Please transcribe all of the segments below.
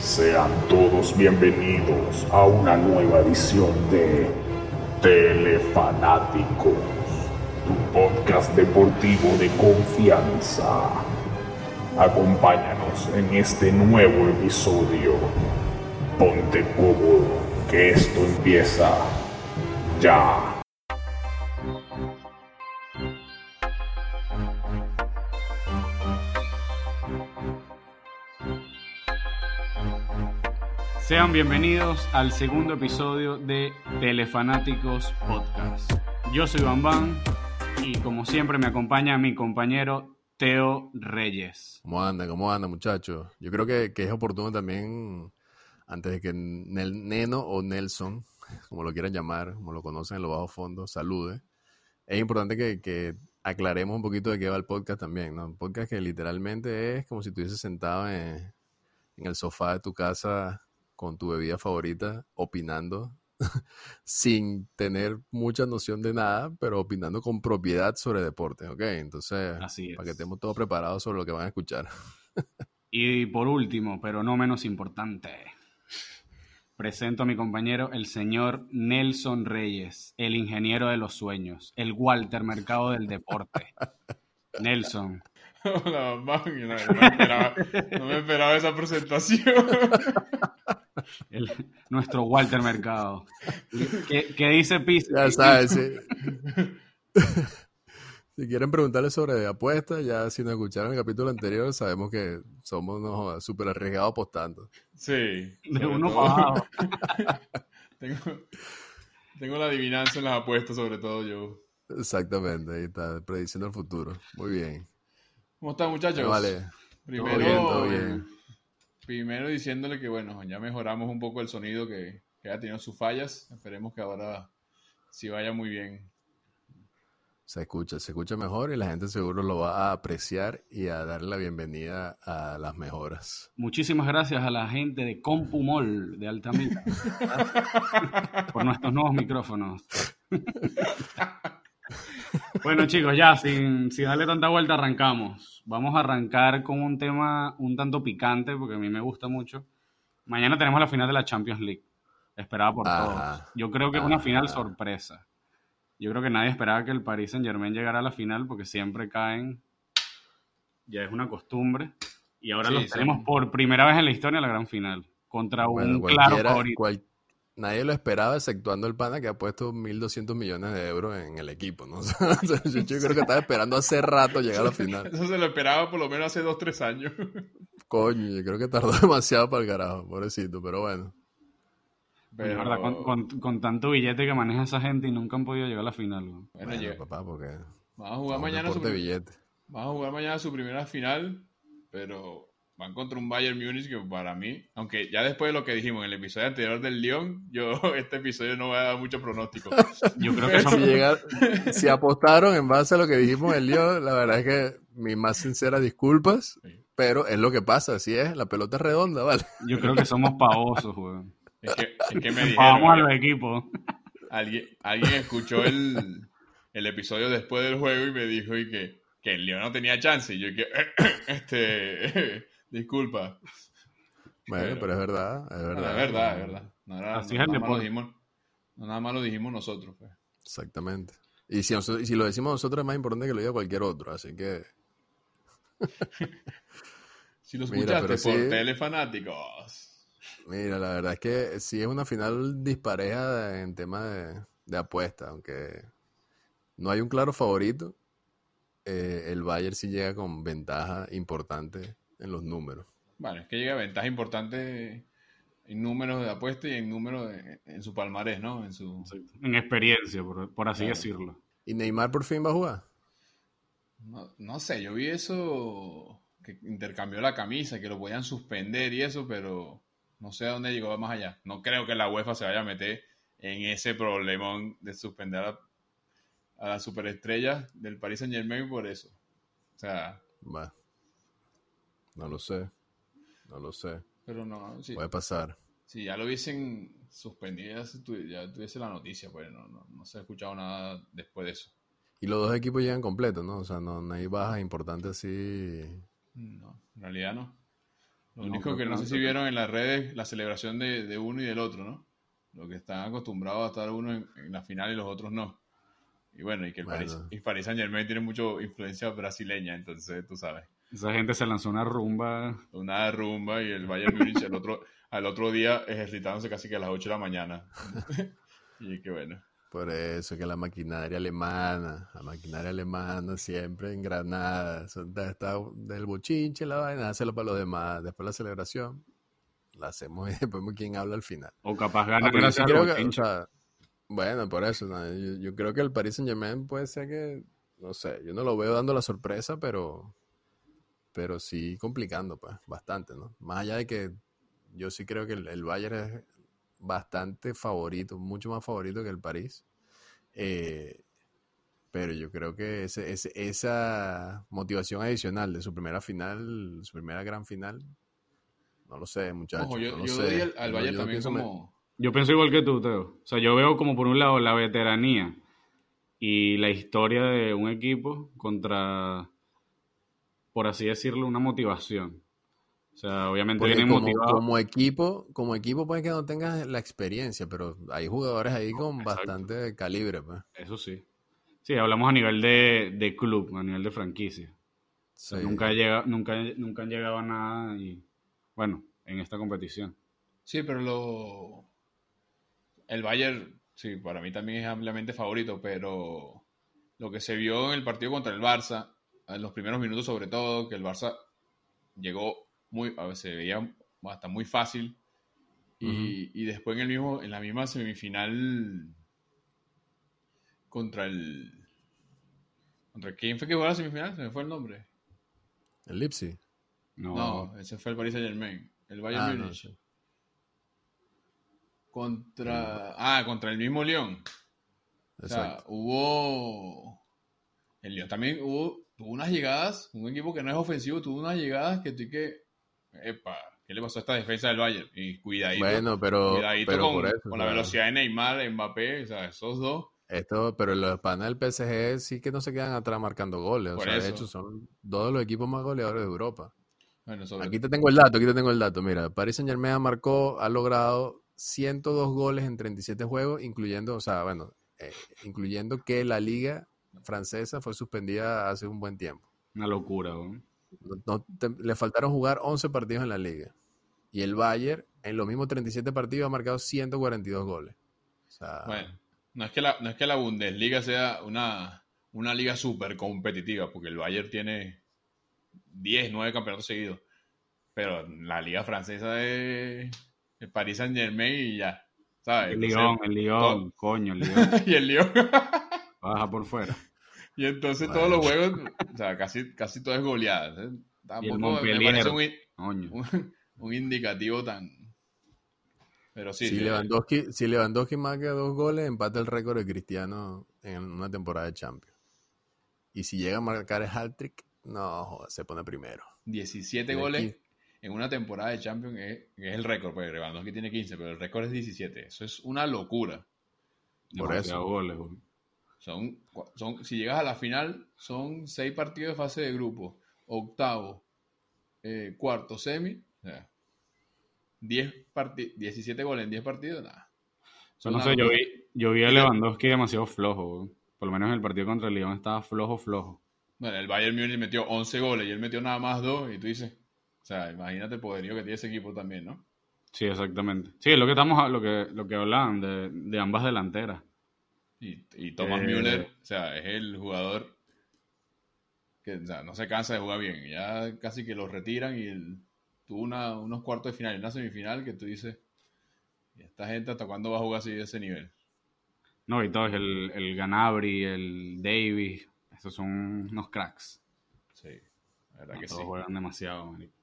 Sean todos bienvenidos a una nueva edición de Telefanáticos, tu podcast deportivo de confianza. Acompáñanos en este nuevo episodio. Ponte cómodo, que esto empieza ya. Sean bienvenidos al segundo episodio de Telefanáticos Podcast. Yo soy Van y como siempre me acompaña mi compañero Teo Reyes. ¿Cómo anda? ¿Cómo anda, muchachos? Yo creo que, es oportuno también, antes de que Nel- Neno o Nelson, como lo quieran llamar, como lo conocen en los bajos fondos, salude. Es importante que, aclaremos un poquito de qué va el podcast también, ¿no? Un podcast que literalmente es como si estuvieses sentado en, en el sofá de tu casa con tu bebida favorita, opinando, sin tener mucha noción de nada, pero opinando con propiedad sobre deporte, ¿ok? Entonces, Así para que estemos todos preparados sobre lo que van a escuchar. Y por último, pero no menos importante, presento a mi compañero el señor Nelson Reyes, el ingeniero de los sueños, el Walter Mercado del deporte. Nelson, Hola, Van. No, no me esperaba, no me esperaba esa presentación. el- nuestro Walter Mercado. ¿Qué, qué dice Pizzi? Ya sabes, sí. si quieren preguntarle sobre apuestas, ya si nos escucharon el capítulo anterior, sabemos que somos unos súper arriesgados apostando. Sí. De uno. Tengo, tengo la adivinanza en las apuestas, sobre todo yo. Exactamente, ahí está, prediciendo el futuro. Muy bien. ¿Cómo están, muchachos? Vale, Primero, todo bien, todo bien. primero diciéndole que, bueno, ya mejoramos un poco el sonido que, que ha tenido sus fallas. Esperemos que ahora sí vaya muy bien. Se escucha, se escucha mejor y la gente seguro lo va a apreciar y a darle la bienvenida a las mejoras. Muchísimas gracias a la gente de Compumol de Altamira por nuestros nuevos micrófonos. bueno, chicos, ya sin, sin darle tanta vuelta, arrancamos. Vamos a arrancar con un tema un tanto picante, porque a mí me gusta mucho. Mañana tenemos la final de la Champions League, esperada por Ajá. todos. Yo creo que es una Ajá. final sorpresa. Yo creo que nadie esperaba que el Paris Saint Germain llegara a la final, porque siempre caen. Ya es una costumbre. Y ahora Sí, los sí. tenemos por primera vez en la historia en la gran final. Contra Bueno, un claro favorito. cual- nadie lo esperaba, exceptuando el pana que ha puesto 1.200 millones de euros en el equipo, ¿no? O sea, yo, yo creo que estaba esperando hace rato llegar a la final. Eso se lo esperaba por lo menos hace dos, tres años. Coño, yo creo que tardó demasiado para el carajo, pobrecito, pero bueno. Pero, verdad, con, con- con tanto billete que maneja esa gente y nunca han podido llegar a la final. bueno, Bueno, llega- papá, porque Vamos a jugar mañana su billete. Van a jugar mañana su primera final, pero van contra un Bayern Múnich que para mí, aunque ya después de lo que dijimos en el episodio anterior del Lyon, yo este episodio no voy a dar mucho pronóstico. Yo creo que Si, son, llega- si apostaron en base a lo que dijimos el lío, la verdad es que mis más sinceras disculpas, Sí. pero es lo que pasa, así es, la pelota es redonda, ¿vale? yo creo que somos pavosos, güey. Es que, es que me a los equipos. alguien, alguien escuchó el, el episodio después del juego y me dijo y que, que el Lyon no tenía chance. Y yo que, este, disculpa. Bueno, Pero- pero es verdad, es verdad. es verdad, es verdad. No, era- Así no es el nada más lo dijimos, no nada más lo dijimos nosotros. pues. Exactamente. Y si, nosotros- y si lo decimos nosotros es más importante que lo diga cualquier otro, así que Si lo escuchaste por sí. telefanáticos. Mira, la verdad es que sí es una final dispareja de- en tema de, de apuesta, aunque no hay un claro favorito. eh, el Bayern sí llega con ventaja importante en los números. Bueno, es que llega ventaja importante en números de apuesta y en números de- en su palmarés, ¿no? En su... En experiencia, por, por así Claro. decirlo. ¿Y Neymar por fin va a jugar? No, no sé, yo vi eso que intercambió la camisa, que lo podían suspender y eso, pero no sé a dónde llegó más allá. No creo que la UEFA se vaya a meter en ese problemón de suspender a, a las superestrellas del Paris Saint Germain por eso. O sea, Va. No lo sé. No lo sé. pero no, si, Puede pasar. si ya lo hubiesen suspendido, ya, se tu- ya tuviese la noticia, pues no, no, no se ha escuchado nada después de eso. Y los dos equipos llegan completos, ¿no? O sea, no, no hay bajas importantes así. No, en realidad no. Lo No, único que no sé si vieron en las redes la celebración de, de uno y del otro, ¿no? Lo que están acostumbrados a estar uno en, en la final y los otros no. Y bueno, y que el Bueno. Paris, y Paris Saint Germain tiene mucho influencia brasileña, entonces tú sabes. Esa gente se lanzó una rumba. Una rumba y el Bayern Múnich el otro, al otro día ejercitándose casi que a las 8 de la mañana. y que bueno. Por eso que la maquinaria alemana, la maquinaria alemana siempre en Granada, está, está del bochinche la vaina, hacerlo para los demás, después la celebración, la hacemos y después vemos quién habla al final. O capaz Ah, ganan pero ese sí o sea, bueno, por eso, ¿no? yo, yo creo que el Paris Saint Germain puede ser que, no sé, yo no lo veo dando la sorpresa, pero, pero sí complicando, pues, bastante, ¿no? Más allá de que yo sí creo que el, el Bayern es bastante favorito, mucho más favorito que el París. Eh, pero yo creo que ese, ese- esa motivación adicional de su primera final, su primera gran final, no lo sé, muchachos. Ojo, yo, no lo yo sé. al, Bayern yo también me- como... Yo pienso igual que tú, Teo. O sea, yo veo como por un lado la veteranía y la historia de un equipo contra, por así decirlo, una motivación. O sea, obviamente Porque vienen como, motivados. como equipo, como equipo puede que no tengas la experiencia, pero hay jugadores ahí con Exacto. bastante calibre, pues. Eso sí. Sí, hablamos a nivel de, de club, a nivel de franquicia. O sea, Sí. nunca, llega, nunca, nunca han llegado a nada y, bueno, en esta competición. Sí, pero lo... El Bayern, sí, para mí también es ampliamente favorito, pero lo que se vio en el partido contra el Barça, en los primeros minutos sobre todo, que el Barça llegó muy, a ver, se veía hasta muy fácil, y, y después en, el mismo, en la misma semifinal contra el... ¿Contra quién fue que jugó la semifinal? Se me fue el nombre. El Lipsy. No, No, ese fue el Paris Saint Germain. El Bayern Ah, no, Múnich. sí. Contra. Ah, contra el mismo León. O sea, hubo. El León también hubo, tuvo unas llegadas. Un equipo que no es ofensivo tuvo unas llegadas que tú que. Epa, ¿qué le pasó a esta defensa del Bayern? Y cuidadito. bueno, pero, cuidadito pero con, por eso. con o la velocidad de Neymar, Mbappé, o sea, esos dos. Esto, pero los panas del PSG sí que no se quedan atrás marcando goles. O sea, de hecho, son dos de los equipos más goleadores de Europa. Bueno, sobre Aquí te tengo el dato, aquí te tengo el dato. Mira, Paris Saint Germain marcó, ha logrado 102 goles en 37 juegos, incluyendo, o sea, bueno, eh, incluyendo que la liga francesa fue suspendida hace un buen tiempo. una locura. ¿no? No- no te- le faltaron jugar 11 partidos en la liga. Y el Bayern, en los mismos 37 partidos, ha marcado 142 goles. O sea, Bueno, no es que la, no es que la Bundesliga sea una, una liga súper competitiva, porque el Bayern tiene 10, 9 campeonatos seguidos. Pero la liga francesa es el Paris Saint Germain y ya. ¿Sabes? El Entonces- León, el todo- coño, el León. y el Lyon. Baja por fuera. y entonces Bueno. todos los juegos, o sea, casi, casi todo es goleada. Entonces, Tampoco me Montpellier. parece un, Coño. un- un indicativo tan. Pero sí, si, sí, Lewandowski, si Lewandowski marca dos goles, empata el récord de Cristiano en una temporada de Champions. Y si llega a marcar el hat-trick, no, joder, se pone primero. 17 Y goles en una temporada de Champions es, es el récord, pues Lewandowski tiene 15, pero el récord es 17. Eso es una locura. Por Demasiado eso. goles, güey. Son, son, si llegas a la final, son 6 partidos de fase de grupo, octavo, eh, cuarto, semi, o sea, 10 parti- 17 goles en 10 partidos, nada. Sea, no sé, yo vi, yo vi a Lewandowski demasiado flojo. Por lo menos en el partido contra el León estaba flojo, flojo. Bueno, el Bayern Múnich metió 11 goles y él metió nada más 2 y tú dices, o sea, imagínate el poderío que tiene ese equipo también, ¿no? Sí, exactamente. Sí, es lo que estamos, lo que, lo que hablaban de, de ambas delanteras. Y, y Thomas Eh, Müller, o sea, es el jugador que o sea, no se cansa de jugar bien. Ya casi que lo retiran y el- tuvo una- unos cuartos de final y una semifinal que tú dices, "¿Y esta gente hasta cuándo va a jugar así de ese nivel? No, y todos, el, el Ganabri, el Davis, esos son unos cracks. Sí, la verdad No, que sí. todos juegan demasiado, marico.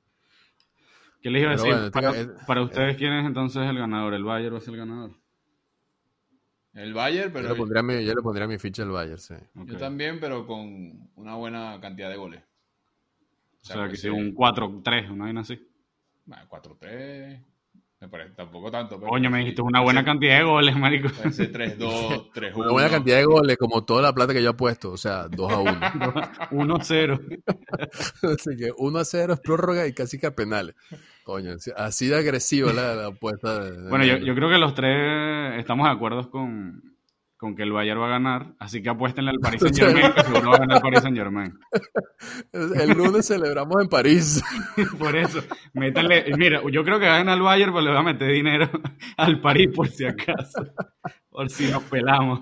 ¿Qué les iba a decir? bueno, para, eh, para ustedes, ¿quién es entonces el ganador? ¿El Bayern va a ser el ganador? El Bayern, Yo pero le pondría mi, yo le pondría mi ficha al Bayern, sí. Yo también, pero con una buena cantidad de goles. O sea, puede que si ser, un 4-3, una vaina así. bueno, 4-3, me parece, tampoco tanto. pero Coño, me dijiste una buena cantidad de goles, marico. Puede ser 3-2, 3-1. Una buena cantidad de goles, como toda la plata que yo he puesto, o sea, 2 a 1. 1-0. Así que 1 a 0 es prórroga y casi que a penales. Coño, así- de agresiva la, la apuesta. de- de Bueno, yo, yo creo que los tres estamos de acuerdo con, con que el Bayern va a ganar, así que apuéstenle al Paris Saint Germain, que seguro va a ganar el Paris Saint Germain. El lunes celebramos en París. Por eso, métanle, mira, yo creo que va a ganar el Bayern, pero le voy a meter dinero al París por si acaso, por si nos pelamos.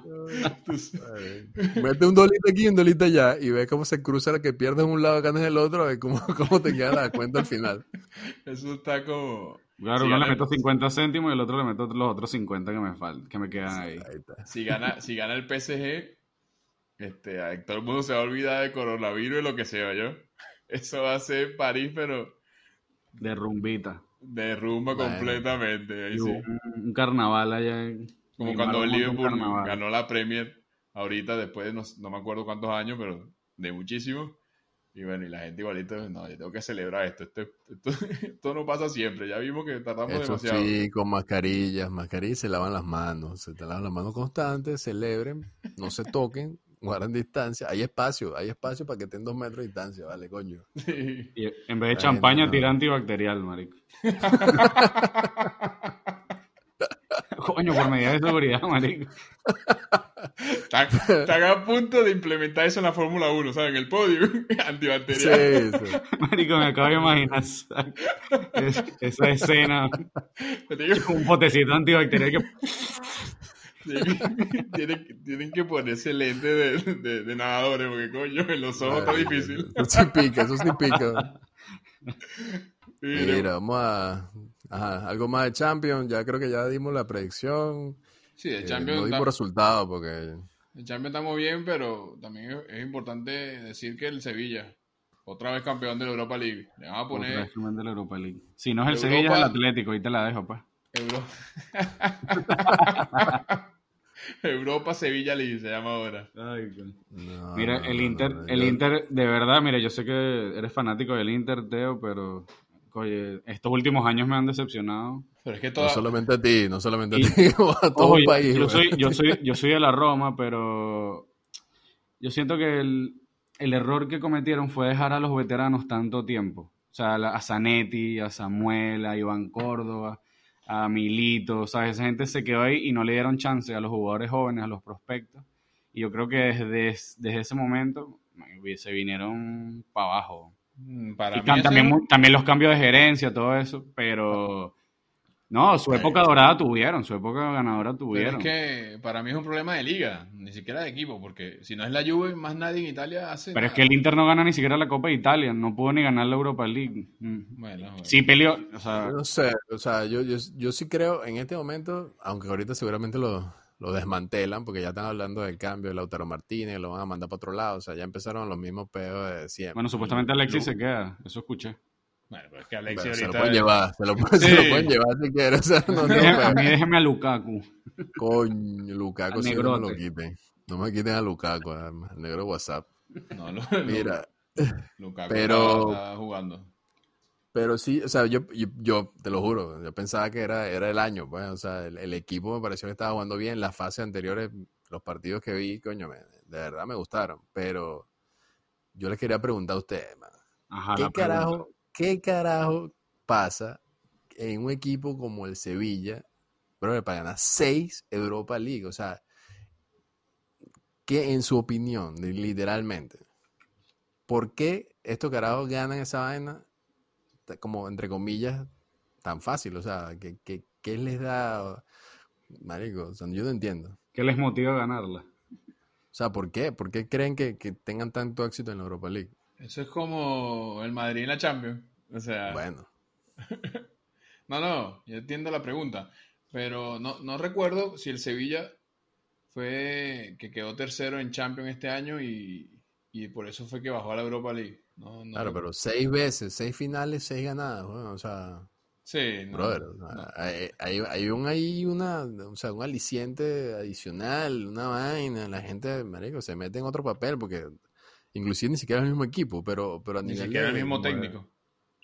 Mete un dolito aquí y un dolito allá y ve cómo se cruza la que pierdes un lado, ganas el otro, a ver cómo, cómo te queda la cuenta al final. Eso está como. Claro, Si uno le meto 50 céntimos y el otro le meto los otros 50 que me faltan, que me quedan ahí. Si gana, si gana el PSG, este, todo el mundo se va a olvidar de coronavirus y lo que sea, yo. Eso va a ser París, pero De rumbita. de rumba Bueno. completamente. ahí Y sí. un, un carnaval allá. en- Como cuando el Liverpool ganó la Premier ahorita, después de no, no me acuerdo cuántos años, pero de muchísimo. Y bueno, y la gente igualito, no, yo tengo que celebrar esto. Esto, esto, esto no pasa siempre. Ya vimos que tardamos Eso demasiado. sí, con mascarillas, mascarillas, se lavan las manos, se te lavan las manos constantes, celebren, no se toquen, guarden distancia. Hay espacio, hay espacio para que estén dos metros de distancia, vale, coño. Sí. Y en vez de La champaña, gente no. tira antibacterial, marico. Coño, por medida de seguridad, marico. Están, están a punto de implementar eso en la Fórmula 1, ¿saben? En el podio Sí, antibacterial. sí. Marico, me acabo de imaginar esa, es- esa escena. Un potecito antibacterial que... tienen- tienen- tienen que ponerse lente de, de- de nadadores, porque coño, en los ojos está difícil. Eso sí pica, eso sí pica. Mira, Mira, vamos a... Ajá, algo más de Champions, ya creo que ya dimos la predicción. sí, el Eh, Champions, no está, dimos resultados porque... el Champions estamos bien, pero también es, importante decir que el Sevilla, otra vez campeón de la Europa League, le van a Otra poner vez de la Europa League. Si no es el Europa- Sevilla, es el Atlético. Ahí te la dejo, pues. Euro... Europa Sevilla League se llama ahora. no, Mira, no, el no, Inter, no, el yo- Inter, de verdad, mira, yo sé que eres fanático del Inter, Teo, pero oye, estos últimos años me han decepcionado. Pero es que No solamente a ti, no solamente a ti, a todo Ojo, el yo- país. yo, soy, yo, soy, yo soy de la Roma, pero yo siento que el, el error que cometieron fue dejar a los veteranos tanto tiempo. O sea, a Zanetti, a Samuel, a Iván Córdoba, a Milito, ¿sabes? Esa gente se quedó ahí y no le dieron chance a los jugadores jóvenes, a los prospectos. Y yo creo que desde, desde ese momento se vinieron para abajo. Mm, Para Y mí tam- ese- también, también los cambios de gerencia, todo eso, pero no, su época dorada tuvieron, su época ganadora Pero tuvieron. es que para mí es un problema de liga, ni siquiera de equipo, porque si no es la Juve, más nadie en Italia hace Pero es que el Inter no gana ni siquiera la Copa de Italia, no pudo ni ganar la Europa League. Mm. Bueno, bueno. Sí peleó, o sea, No sé, o sea, yo, yo, yo sí creo en este momento, aunque ahorita seguramente lo, lo desmantelan, porque ya están hablando del cambio de Lautaro Martínez, lo van a mandar para otro lado, o sea, ya empezaron los mismos peos de siempre. bueno, supuestamente Alexis se queda, eso escuché. Bueno, pero es que Alexis Bueno, se lo ahorita... pueden llevar, se lo, Sí. lo pueden llevar si quieren, o sea, no, no, Déjeme- a mí déjeme a Lukaku. coño, Lukaku, Al sí, no me lo quiten, no me quiten a Lukaku, además, el negro WhatsApp. No, no, Mira, Lukaku pero- está jugando. Pero sí, o sea, yo, yo, yo te lo juro, yo pensaba que era, era el año, pues, o sea, el, el equipo me pareció que estaba jugando bien, las fases anteriores, los partidos que vi, coño, me- de verdad me gustaron, pero yo les quería preguntar a ustedes, man, Ajá, ¿qué carajo, qué carajo pasa en un equipo como el Sevilla, bro, para ganar seis Europa League? O sea, ¿qué en su opinión, literalmente, por qué estos carajos ganan esa vaina como entre comillas tan fácil? O sea, ¿qué, qué, qué les da, marico? O sea, yo no entiendo. ¿Qué les motiva a ganarla? O sea, ¿por qué? ¿Por qué creen que, que tengan tanto éxito en la Europa League? Eso es como el Madrid en la Champions. O sea, Bueno, no, no, yo entiendo la pregunta, pero no, no recuerdo si el Sevilla fue que quedó tercero en Champions este año y, y por eso fue que bajó a la Europa League. No, no claro, pero seis veces, seis finales, seis ganadas, bueno, o sea... Sí, no, Brother, no. hay, hay, hay un ahí una, o sea, un aliciente adicional, una vaina, la gente, marico, se mete en otro papel porque inclusive ni siquiera es el mismo equipo, pero, pero a Ni nivel siquiera el mismo como técnico.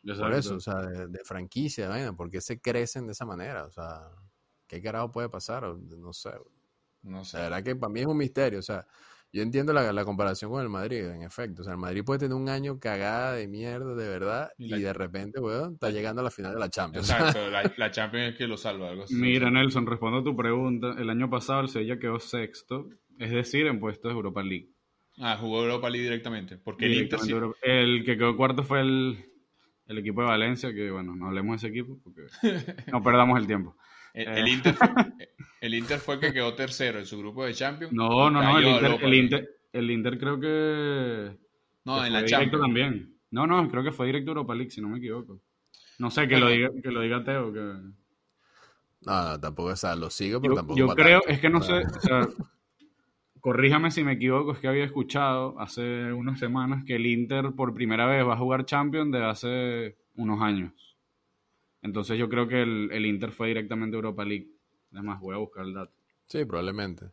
Por eso, o sea, de, de franquicia, vaina, ¿por qué se crecen de esa manera? O sea, ¿qué carajo puede pasar? No sé. No sé. La verdad que para mí es un misterio, o sea, yo entiendo la, la comparación con el Madrid, en efecto. O sea, el Madrid puede tener un año cagada de mierda, de verdad, Y de repente, weón, está llegando a la final de la Champions. Exacto, la, la Champions es que lo salva. Algo así. Mira, Nelson, respondo a tu pregunta. El año pasado el Sevilla quedó sexto, es decir, en puestos de Europa League. Ah, jugó Europa League directamente. Porque el Inter sí. Directamente el que quedó cuarto fue el, el equipo de Valencia, que bueno, no hablemos de ese equipo porque no perdamos el tiempo. El, Eh. el Inter fue, el Inter fue el que quedó tercero en su grupo de Champions. No, no, no, el Inter, el. Inter, el Inter creo que, No, que en fue la directo Champions. también. No, no, creo que fue directo a Europa League, si no me equivoco. No sé, que, lo, diga, que lo diga Teo. Que... No, no, tampoco, o sea, lo sigo, pero Yo, tampoco. yo creo, tanto. es que no O sea, sé, o sea, corríjame si me equivoco, es que había escuchado hace unas semanas que el Inter por primera vez va a jugar Champions de hace unos años. Entonces yo creo que el, el Inter fue directamente a Europa League. Además, voy a buscar el dato. Sí, probablemente.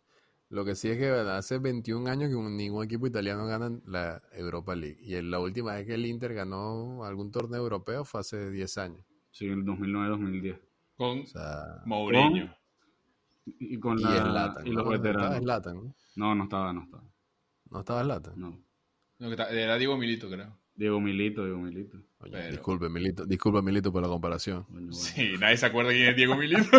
Lo que sí es que hace 21 años que ningún equipo italiano gana la Europa League. Y la última vez que el Inter ganó algún torneo europeo fue hace 10 años. Sí, en el 2009-2010. Con O sea, Mourinho. Y con y la, Zlatan, y los ¿no? Estaba veteranos. Zlatan, ¿no? No, no estaba, no estaba. No estaba Zlatan. No. No, que Era Diego Milito, creo. Diego Milito, Diego Milito. Oye, Pero- Disculpe, Milito, disculpa, Milito, por la comparación. Bueno. Sí, nadie se acuerda quién es Diego Milito.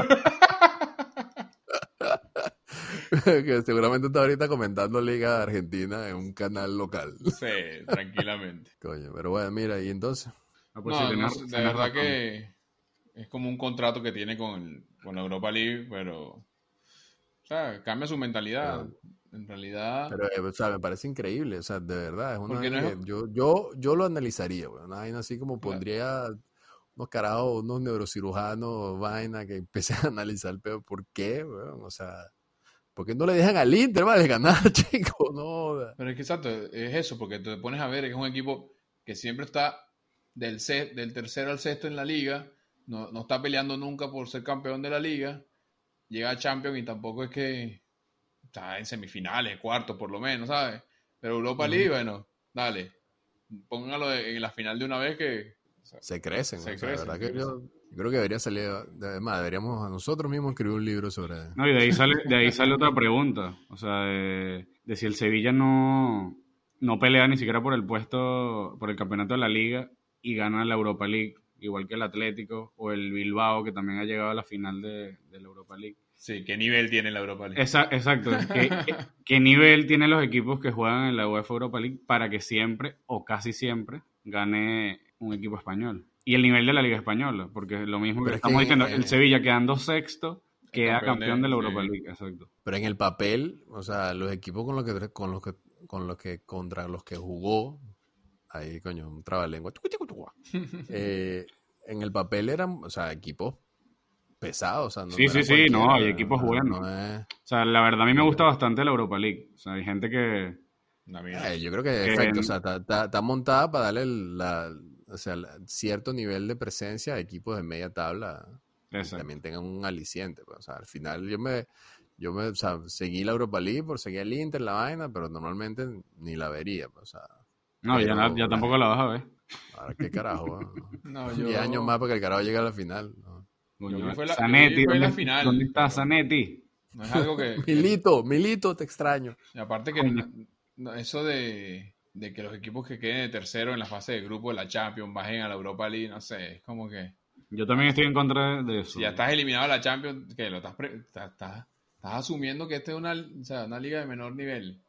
que seguramente está ahorita comentando Liga de Argentina en un canal local. sí, tranquilamente. Coño, pero bueno, mira, y entonces. Ah, pues no, sí, no tenés- sé, de tenés verdad razón. que es como un contrato que tiene con, con la Europa League, pero. O sea, cambia su mentalidad. En realidad. Pero, eh, o sea, me parece increíble, o sea, de verdad, es una Porque no es- que yo, yo, yo lo analizaría, güey, una vaina así como Claro. pondría unos carajos, unos neurocirujanos, vaina, que empiecen a analizar el peor, ¿por qué, weón? O sea, ¿por qué no le dejan al Inter, vale, ganar, chico? No. Pero es que exacto, es eso, porque te pones a ver, es un equipo que siempre está del, del tercero al sexto en la liga, no, no está peleando nunca por ser campeón de la liga, llega a Champions y tampoco es que está en semifinales, cuartos por lo menos, ¿sabes? Pero Europa. League, bueno, dale, póngalo en la final de una vez que... o sea, se crecen, Se o sea, crecen, la verdad se que yo, yo creo que debería salir, además, deberíamos a nosotros mismos escribir un libro sobre No, y de ahí sale, de ahí sale otra pregunta. O sea, de, de si el Sevilla no, no pelea ni siquiera por el puesto, por el campeonato de la liga y gana la Europa League, igual que el Atlético o el Bilbao, que también ha llegado a la final de, de la Europa League. Sí, ¿qué nivel tiene la Europa League? Esa- exacto. ¿Qué, qué- qué nivel tienen los equipos que juegan en la UEFA Europa League para que siempre, o casi siempre, gane un equipo español? Y el nivel de la Liga Española, porque es lo mismo que es estamos que, diciendo, eh, el Sevilla quedando sexto, queda campeón campeón de- de, la Europa sí. League, exacto. Pero en el papel, o sea, los equipos con los que con los que con los que contra los que jugó, ahí coño, un trabalengua. eh, en el papel eran, o sea, equipos pesados, o sea, no Sí, no sí, sí, no, hay equipos no- buenos. no es- O sea, la verdad a mí me gusta bastante la Europa League. O sea, hay gente que... Eh, yo creo que Que- efecto, o sea, está, está- está montada para darle la, o sea, la- cierto nivel de presencia a equipos de media tabla que Exacto. también tengan un aliciente. pues, o sea, al final yo me, yo me, o sea, seguí la Europa League por seguir el Inter, la vaina, pero normalmente ni la vería. pues, o sea, No, ya, na- ya tampoco la vas a ver. ahora qué carajo. weón? No, yo- 10 años más para que el carajo llegue a la final. ¿no? Fue la- Zanetti, yo vi fue la ¿dónde, final, ¿dónde está Zanetti? No es algo que... Milito, Milito, te extraño. Y aparte que no, eso de, de que los equipos que queden de tercero en la fase de grupo de la Champions bajen a la Europa League, no sé, es como que Yo también estoy en contra de eso. si ya estás eliminado de la Champions, que lo estás, pre- estás, estás- estás asumiendo que esta es una, o sea, una liga de menor nivel.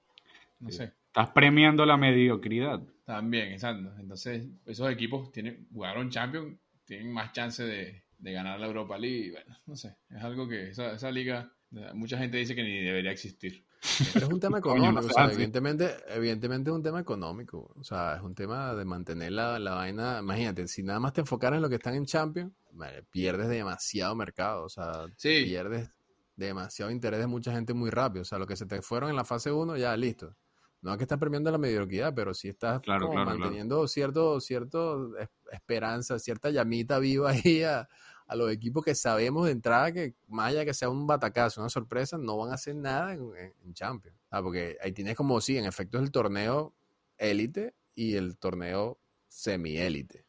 No Sí. sé, Estás premiando la mediocridad. también, exacto. Entonces, esos equipos tienen, jugaron Champions, tienen más chance de, de ganar la Europa League. Bueno, no sé, es algo que esa, esa liga, mucha gente dice que ni debería existir. Pero es un tema económico, o sea, evidentemente, evidentemente es un tema económico, o sea, es un tema de mantener la, la vaina, imagínate, si nada más te enfocaras en lo que están en Champions, madre, pierdes demasiado mercado, o sea, Sí. pierdes demasiado interés de mucha gente muy rápido, o sea, lo que se te fueron en la fase 1, ya listo. No es que estás premiando la mediocridad, pero sí estás Claro, como claro, claro. manteniendo cierto, cierto es- esperanza, cierta llamita viva ahí a, a los equipos que sabemos de entrada que, más allá que sea un batacazo, una sorpresa, no van a hacer nada en, en- Champions. Ah, porque ahí tienes como, sí, en efecto es el torneo élite y el torneo semi-élite.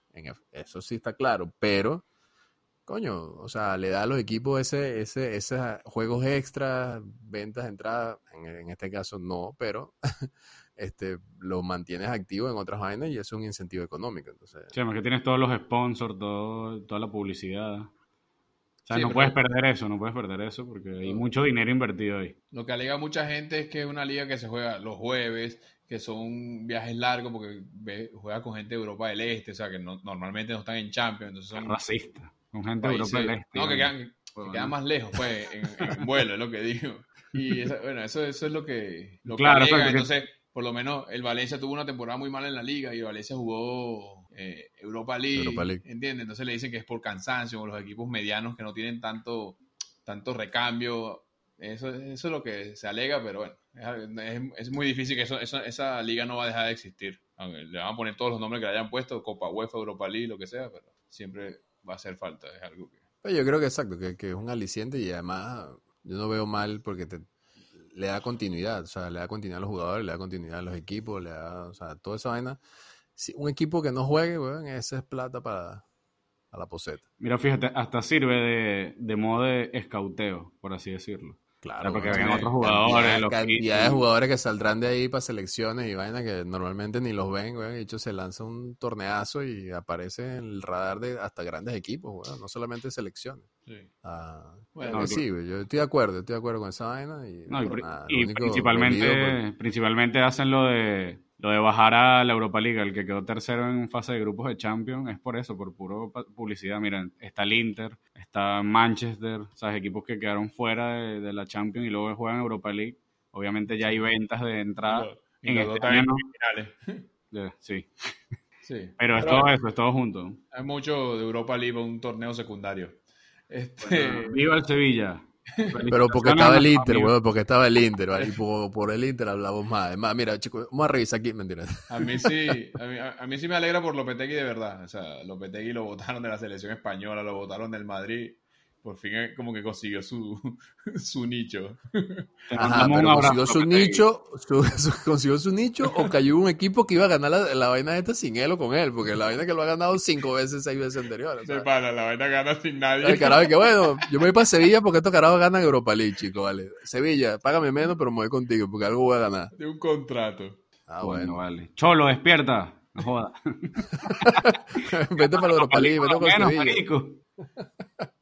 Eso sí está claro, pero, coño, o sea, le da a los equipos ese, ese, esos juegos extras, ventas, entradas, en, en este caso no, pero este, lo mantienes activo en otras vainas y es un incentivo económico. Entonces, Sí, además que tienes todos los sponsors, todo, toda la publicidad. O sea, Sí, no pero- puedes perder eso, no puedes perder eso porque hay mucho dinero invertido ahí. Lo que alega mucha gente es que es una liga que se juega los jueves, que son viajes largos porque ve- juega con gente de Europa del Este, o sea, que no- normalmente no están en Champions, entonces Es son racista. Con gente de Europa del Este. No, que quedan, que Bueno. quedan más lejos, pues, en, en vuelo, es lo que digo. Y esa- bueno, eso, eso es lo que, lo Claro, que- Entonces, por lo menos el Valencia tuvo una temporada muy mala en la liga y Valencia jugó eh, Europa, League, Europa League. ¿entiendes? Entonces le dicen que es por cansancio o los equipos medianos que no tienen tanto, tanto recambio. Eso, eso es lo que se alega, pero bueno, es, es- es muy difícil que eso, eso- esa liga no va a dejar de existir. Aunque Le van a poner todos los nombres que le hayan puesto, Copa UEFA, Europa League, lo que sea, pero siempre va a hacer falta. Es algo que... Pero yo creo que exacto, que, que es un aliciente y además yo no veo mal porque te, le da continuidad, o sea, le da continuidad a los jugadores, le da continuidad a los equipos, le da, o sea, toda esa vaina. Si un equipo que no juegue, weón, ese es plata para, para la poseta. Mira, fíjate, hasta sirve de, de modo de escauteo, por así decirlo. Claro, porque vengan otros jugadores, Cantidad de jugadores que saldrán de ahí para selecciones y vaina que normalmente ni los ven, weón. De hecho, se lanza un torneazo y aparece en el radar de hasta grandes equipos, weón, no solamente selecciones. Sí. Ah, Bueno, sí, güey, yo estoy de acuerdo, estoy de acuerdo con esa vaina. Y, No, nada, principalmente, por- principalmente hacen lo de lo de bajar a la Europa League, el que quedó tercero en fase de grupos de Champions, es por eso, por puro publicidad. Miren, está el Inter, está Manchester, ¿sabes? equipos que quedaron fuera de, de la Champions y luego juegan Europa League. Obviamente ya hay ventas de entrada. Y en los este también año finales. Eh, sí, Sí. pero es todo eso, es todo junto. Hay mucho de Europa League, un torneo secundario. Este, Viva el Sevilla. Pero porque estaba el Inter, weón, porque estaba el Inter, ¿vale? y por, por el Inter hablamos más. Además, mira, chicos, vamos a revisar aquí, mentira. a mí sí, a mí, a mí sí me alegra por Lopetegui de verdad. O sea, Lopetegui lo votaron de la selección española, lo votaron del Madrid. Por fin eh, como que consiguió su, su nicho. Ajá, pero consiguió su nicho, su- su- consiguió su nicho o cayó un equipo que iba a ganar la, la vaina esta sin él o con él, porque la vaina que lo ha ganado cinco veces, seis veces anteriores. Se para, la vaina gana sin nadie. El carajo que bueno, yo me voy para Sevilla porque estos carajos ganan Europa League, chico, vale. Sevilla, págame menos, pero me voy contigo porque algo voy a ganar. De un contrato. Ah, Bueno, bueno. vale. Cholo, despierta. No jodas. vete para la Europa League, vete con Sevilla.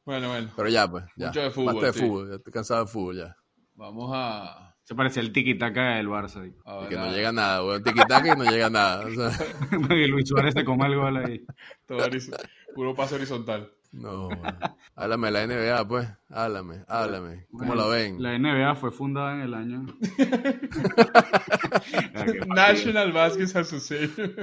Bueno, bueno. Pero ya, pues, ya. Mucho de fútbol, Basta de sí. fútbol, ya estoy cansado de fútbol ya. Vamos a... Se parece el tiki-taka del Barça. ahí. a Y que no a- llega nada, weón. Tiki-taka y no llega nada. O sea, y Luis Suárez se come el gol ahí. todo puro paso horizontal. no, weón. Háblame de la NBA, pues. Háblame, háblame. ¿Cómo Bueno, la ven? La NBA fue fundada en el año. Ah, National Basketball Association.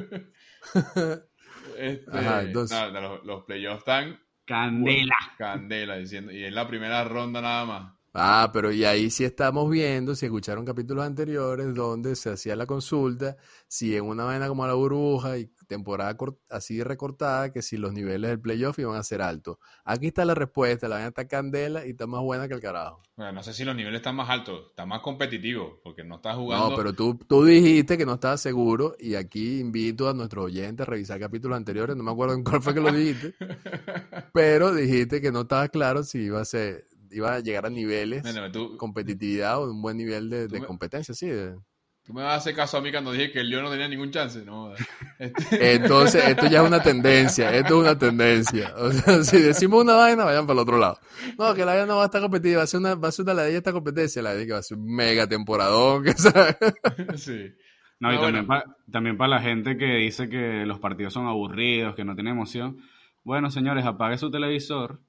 Este, Ajá, entonces- nada, los, los playoffs están Candela. candela diciendo y es la primera ronda nada más. Ah, pero y ahí sí estamos viendo, si escucharon capítulos anteriores, donde se hacía la consulta, si en una vaina como la burbuja y temporada así recortada, que si los niveles del playoff iban a ser altos. Aquí está la respuesta, la vaina está candela y está más buena que el carajo. Bueno, no sé si los niveles están más altos, está más competitivo porque no estás jugando. No, pero tú, tú dijiste que no estabas seguro y aquí invito a nuestros oyentes a revisar capítulos anteriores, no me acuerdo en cuál fue que lo dijiste, pero dijiste que no estaba claro si iba a ser, iba a llegar a niveles tú, competitividad o un buen nivel de, de me- competencia, sí. de- tú me vas a hacer caso a mí cuando dije que el Lyon no tenía ningún chance, ¿no? Este, Entonces, esto ya es una tendencia, esto es una tendencia. O sea, si decimos una vaina, vayan para el otro lado. No, que la vaina no va a estar competitiva, va a ser una, va a ser una ladilla esta competencia, la que va a ser un mega temporadón, que ¿sabes? sí. No, y Ah, también, bueno. pa- también para la gente que dice que los partidos son aburridos, que no tiene emoción. Bueno, señores, apague su televisor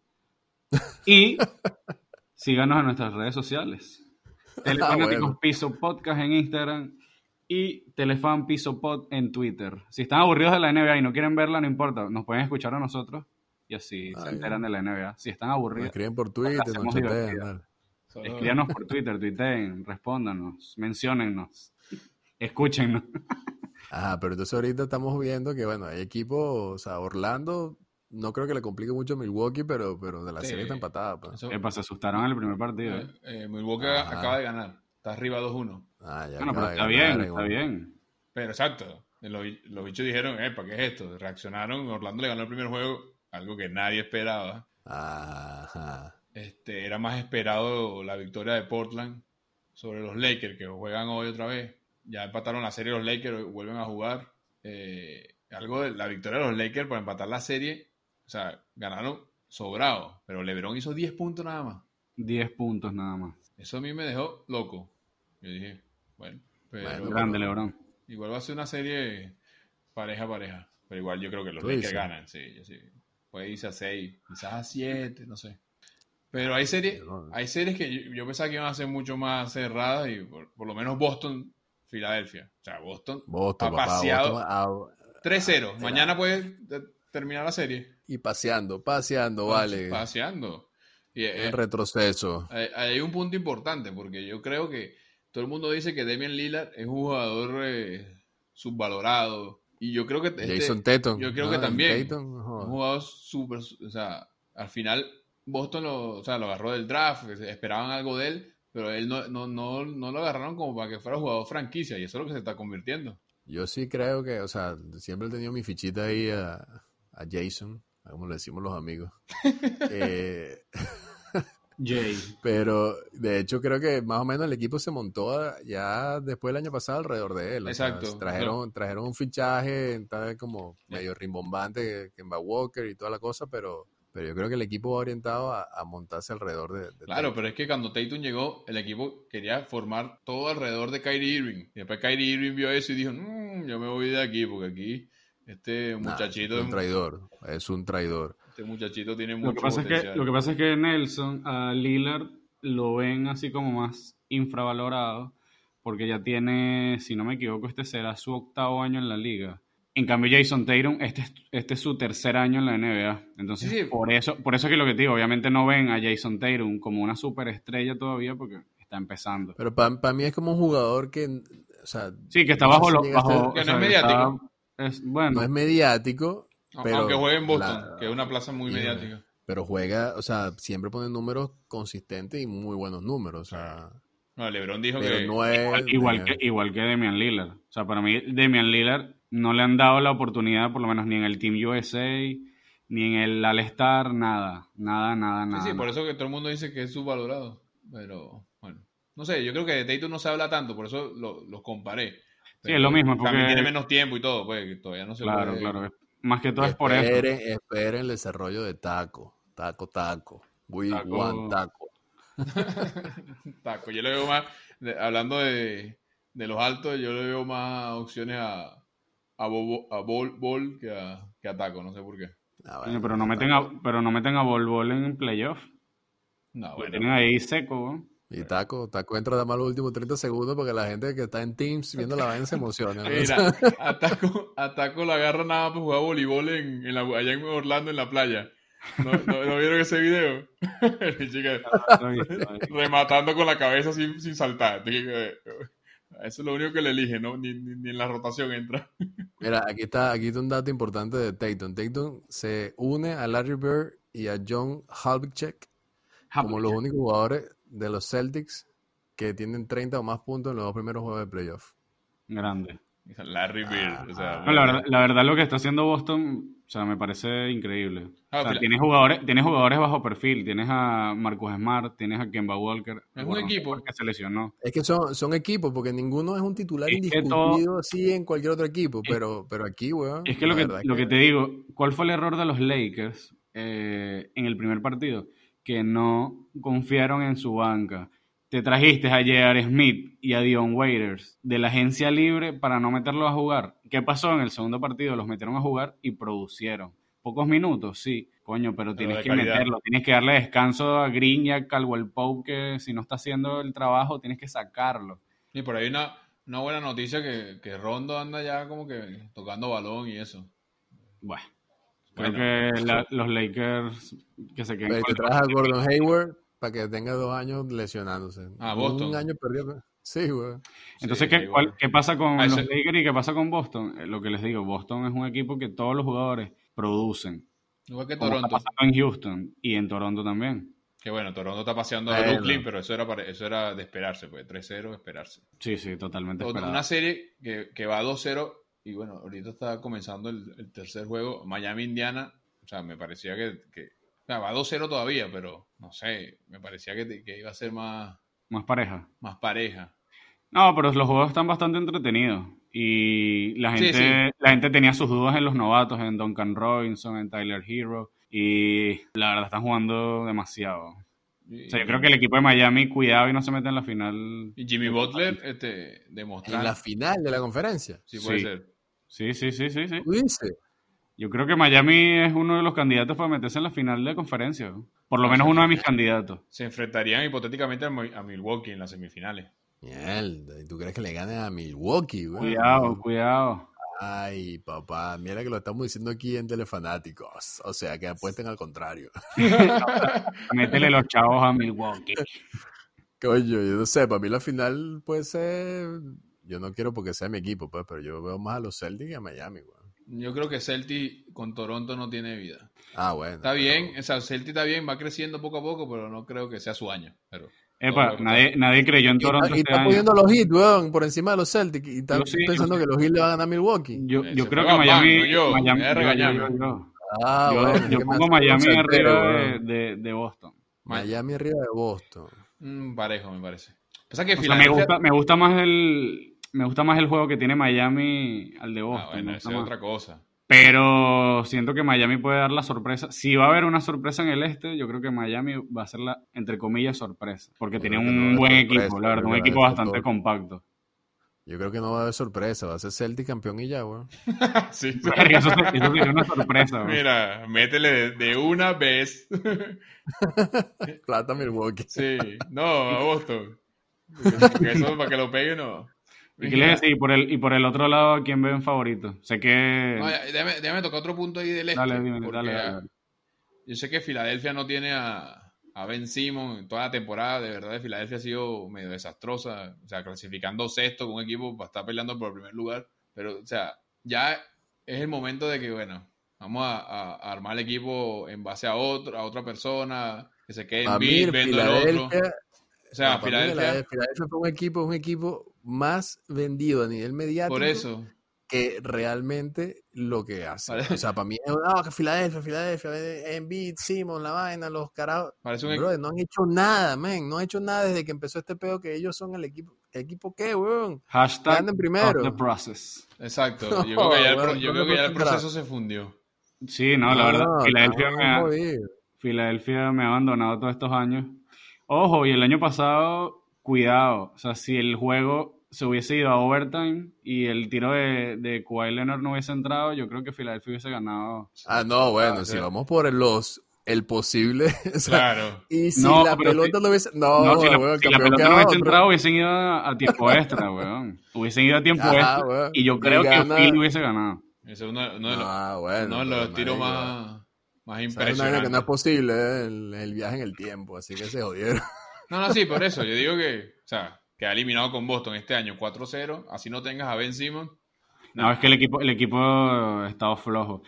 y síganos en nuestras redes sociales. Telefanáticos Ah, bueno. Piso Podcast en Instagram y Telefan Piso Pod en Twitter. Si están aburridos de la NBA y no quieren verla, no importa, nos pueden escuchar a nosotros y así se enteran de la NBA. Si están Nos aburridos, escriben por Twitter, nos chatean, escríbanos por Twitter, tuiteen, respóndanos, menciónennos, escúchennos. Ajá, pero entonces ahorita estamos viendo que, bueno, hay equipos, o sea, Orlando, no creo que le complique mucho a Milwaukee, pero, pero de la Sí. serie está empatada, pues. Eso- Epa, se asustaron en el primer partido. eh, ¿eh? eh, Milwaukee Ajá. acaba de ganar, está arriba 2-1. Ah, Bueno, pero está ganar, bien, en está bien. Pero exacto, los, los bichos dijeron, epa, ¿qué es esto? Reaccionaron, Orlando le ganó el primer juego, algo que nadie esperaba. Ajá. Este, era más esperado la victoria de Portland sobre los Lakers, que juegan hoy otra vez. Ya empataron la serie los Lakers, vuelven a jugar. Eh, algo de la victoria de los Lakers para empatar la serie, o sea, ganaron sobrado, pero LeBron hizo 10 puntos nada más. 10 puntos nada más. Eso a mí me dejó loco. Yo dije, bueno, pero Bueno, Grande LeBron. igual va a ser una serie pareja a pareja. Pero igual yo creo que los Lakers ganan, sí, yo sí. Puede irse a 6, quizás a 7, no sé. Pero hay series, hay series que yo, yo pensaba que iban a ser mucho más cerradas y por, por lo menos Boston, Filadelfia. O sea, Boston Boston, ha paseado Boston, ah, 3-0. Mañana puede de- terminar la serie. y paseando, paseando, vale. Paseando. Y, eh, En retroceso. hay, hay un punto importante porque yo creo que todo el mundo dice que Damian Lillard es un jugador eh, subvalorado. Y yo creo que este- Jason Tatum. yo creo ¿no? que también. Tatum, no un jugador súper, o sea, al final Boston lo, o sea, lo agarró del draft, esperaban algo de él, pero él no, no, no, no lo agarraron como para que fuera jugador franquicia y eso es lo que se está convirtiendo. Yo sí creo que, o sea, siempre he tenido mi fichita ahí a, a Jason, como le decimos los amigos. Eh, Jay. pero de hecho creo que más o menos el equipo se montó ya después del año pasado alrededor de él. o sea, Exacto. trajeron, trajeron un fichaje tal como medio rimbombante que, Kemba Walker y toda la cosa, pero, pero yo creo que el equipo va orientado a, a montarse alrededor de, de Claro, Tatum. pero es que cuando Tatum llegó, el equipo quería formar todo alrededor de Kyrie Irving. Y después Kyrie Irving vio eso y dijo, "Mm, yo me voy de aquí porque aquí este Nah, muchachito, es un traidor, es un traidor. este muchachito tiene Lo mucho que, pasa es que, potencial. lo que pasa es que Nelson, a Lillard, lo ven así como más infravalorado, porque ya tiene, si no me equivoco, este será su octavo año en la liga. En cambio, Jason Tatum, este, es- este es su tercer año en la NBA. Entonces, Sí, sí. por eso por eso es que lo que te digo, obviamente no ven a Jason Tatum como una superestrella todavía, porque está empezando. Pero para mí es como un jugador que, o sea, Sí, que está bajo los... Bajo, Que o no sea, es mediático. Es- bueno, no es mediático, pero Aunque juegue en Boston, la- que es una plaza muy Yeah. mediática. pero juega, o sea, siempre pone números consistentes y muy buenos números. O sea, No, LeBron dijo que no es. Igual, igual que, igual que Damian Lillard. O sea, para mí, Damian Lillard no le han dado la oportunidad, por lo menos ni en el Team USA, ni en el All-Star, nada. Nada, nada, Sí, nada. sí, por nada. eso que todo el mundo dice que es subvalorado. Pero, bueno. No sé, yo creo que de Tatum no se habla tanto, por eso lo- los comparé. Sí, es lo mismo, También porque- tiene menos tiempo y todo, pues, que todavía no se Claro, puede- claro. Más que todo es por eso. esperen, esperen el desarrollo de Taco. Taco, Taco. We Taco. want Taco. Taco. Yo le veo más, de- hablando de, de los altos, yo le veo más opciones a, a, Bobo- a Bol, Bol que, a, que a Taco, no sé por qué. Ah, bueno, pero no meten a, pero no meten a Bol Bol en playoff. No, Lo bueno. tienen ahí seco, ¿no? Y Taco, Taco entra nada más los últimos 30 segundos porque la gente que está en Teams viendo la vaina se emociona. ¿no? Mira, a Taco, a Taco la agarra nada más para jugar voleibol en, en la, allá en Orlando en la playa. ¿No, no, ¿no vieron ese video? Ahí. rematando con la cabeza sin, sin saltar. Eh, Eso es lo único que le elige, ¿no? Ni, ni, ni en la rotación entra. Mira, aquí está, aquí está un dato importante de Tatum. Tatum se une a Larry Bird y a John Havlicek como los únicos jugadores de los Celtics que tienen 30 o más puntos en los dos primeros juegos de playoff. Grande. Larry Bird. O sea, No, la, verdad, la verdad lo que está haciendo Boston, o sea, me parece increíble. Ah, o sea, pero- tienes jugadores, tienes jugadores bajo perfil, tienes a Marcus Smart, tienes a Kemba Walker, Es un equipo. Que se lesionó. Es que son, son equipos, porque ninguno es un titular Es indiscutido así en cualquier otro equipo, pero, pero aquí, weón. Es que lo que, lo que te digo, ¿cuál fue el error de los Lakers eh, en el primer partido? Que no confiaron en su banca. Te trajiste a J.R. Smith y a Dion Waiters de la agencia libre para no meterlos a jugar. ¿Qué pasó en el segundo partido? Los metieron a jugar y producieron. Pocos minutos, sí, coño, pero tienes que calidad. meterlo. Tienes que darle descanso a Green y a Caldwell Pope, que si no está haciendo el trabajo, tienes que sacarlo. Y por ahí una, una buena noticia que, que Rondo anda ya como que tocando balón y eso. Bueno, creo Bueno, que la- los Lakers que se queden te traes a Gordon Hayward para que tenga dos años lesionándose. Ah, Boston. Un año perdido. Sí, weón. Entonces, Sí, ¿qué, cuál- qué pasa con Ah, los ese- Lakers y qué pasa con Boston? Eh, Lo que les digo, Boston es un equipo que todos los jugadores producen. Igual que Como está Toronto. pasando en Houston y en Toronto también. Que bueno, Toronto está paseando a. Brooklyn, pero eso era, para- eso era de esperarse, pues 3-0, esperarse. Sí, sí, totalmente esperado. Una serie que, que va 2-0 y bueno, ahorita está comenzando el, el tercer juego, Miami-Indiana. O sea, me parecía que, que sea, va 2-0 todavía, pero no sé, me parecía que, que iba a ser más, Más pareja. más pareja. No, pero los juegos están bastante entretenidos. Y la gente, sí. la gente tenía sus dudas en los novatos, en Duncan Robinson, en Tyler Hero. Y la verdad están jugando demasiado. O sea, yo creo que el equipo de Miami, cuidado y no se mete en la final. Y Jimmy Butler, este, En demostrando. la final de la conferencia. Sí, puede Sí. ser. Sí, sí, sí, sí, sí. Yo creo que Miami es uno de los candidatos para meterse en la final de conferencia. Por lo Ah, menos uno de mis candidatos. Se enfrentarían hipotéticamente a, Mi- a Milwaukee en las semifinales. Mierda, ¿y tú crees que le ganen a Milwaukee, güey? Cuidado, cuidado. Ay, papá, mira que lo estamos diciendo aquí en Telefanáticos. O sea, que apuesten al contrario. Métele los chavos a Milwaukee. Coño, yo no sé, para mí la final puede ser. Yo no quiero porque sea mi equipo, pues, pero yo veo más a los Celtics que a Miami, güey. Yo creo que Celtic con Toronto no tiene vida. Ah, bueno. Está pero- bien, o sea, Celtic está bien, va creciendo poco a poco, pero no creo que sea su año. Pero Epa, nadie, nadie creyó en Toronto está, y este está poniendo los hits, weón, por encima de los Celtics. Y está sí, pensando sí. que los hits le van a ganar a Milwaukee. Yo, Eh, yo creo que Miami. yo, Miami Ah, bueno. yo pongo Miami arriba de, de, de Boston. Miami arriba de Boston. mm, parejo, me parece. Pasa que O sea, me gusta, me gusta más el. Me gusta más el juego que tiene Miami al de Boston. Ah, bueno, esa es más. otra cosa. Pero siento que Miami puede dar la sorpresa. Si va a haber una sorpresa en el este, yo creo que Miami va a ser la, entre comillas, sorpresa. Porque tiene un no buen sorpresa, equipo, la verdad, un equipo bastante todo. compacto. Yo creo que no va a haber sorpresa. Va a ser Celtic campeón y ya, weón. Sí. Verga, Eso, eso sería una sorpresa. güey. Mira, métele de, de una vez. Plata Milwaukee. sí, no, a Boston. Porque eso para que lo pegue, no. ¿Y qué les decía? Y por, el, y por el otro lado, ¿a quién ven favorito? Sé que... No, ya, déjame, déjame tocar otro punto ahí del este. Dale, dime, porque dale, dale, dale. Yo sé que Filadelfia no tiene a, a Ben Simon en toda la temporada. De verdad, Filadelfia ha sido medio desastrosa. O sea, clasificando sexto con un equipo para estar peleando por el primer lugar. Pero, o sea, ya es el momento de que, bueno, vamos a, a- a armar el equipo en base a, otro, a otra persona, que se quede en vendo el otro. O sea, Filadelfia, Filadelfia fue un equipo, un equipo más vendido a nivel mediático por eso. que realmente lo que hace. Vale. O sea, para mí es no, que Filadelfia, Filadelfia, Embiid, Simon, la vaina, los carajos. Parece un Brother, no han hecho nada, man. No han hecho nada desde que empezó este pedo que ellos son el equipo. ¿El equipo qué, weón? Hashtag Anden primero. the process. Exacto. No, Yo creo que ya el, pro- yo no creo que ya el proceso se fundió. Sí, no, la verdad, No, Filadelfia, no, me ha. Filadelfia me ha abandonado todos estos años. Ojo, y el año pasado, cuidado. O sea, si el juego se hubiese ido a overtime y el tiro de, de Kawhi Leonard no hubiese entrado, yo creo que Filadelfia hubiese ganado. Ah, no, bueno, Ah, si sí. vamos por los el posible. o sea, Claro. Y si No, la pelota no hubiese. No, No, si la, weón, si la campeón pelota no hubiese entrado, hubiesen ido a, tiempo extra, weón. Hubiesen ido a tiempo Ajá, extra weón. y yo creo que Philly hubiese ganado. Ese es uno, uno de los, Ah, bueno. uno de los tiros marico, más, más o sea, es una impresionantes. que no es posible, eh, el, el viaje en el tiempo, así que se jodieron. No, no, sí, por eso. Yo digo que, o sea, queda eliminado con Boston este año 4-0. Así no tengas a Ben Simmons. No, es que el equipo, el equipo ha estado flojo.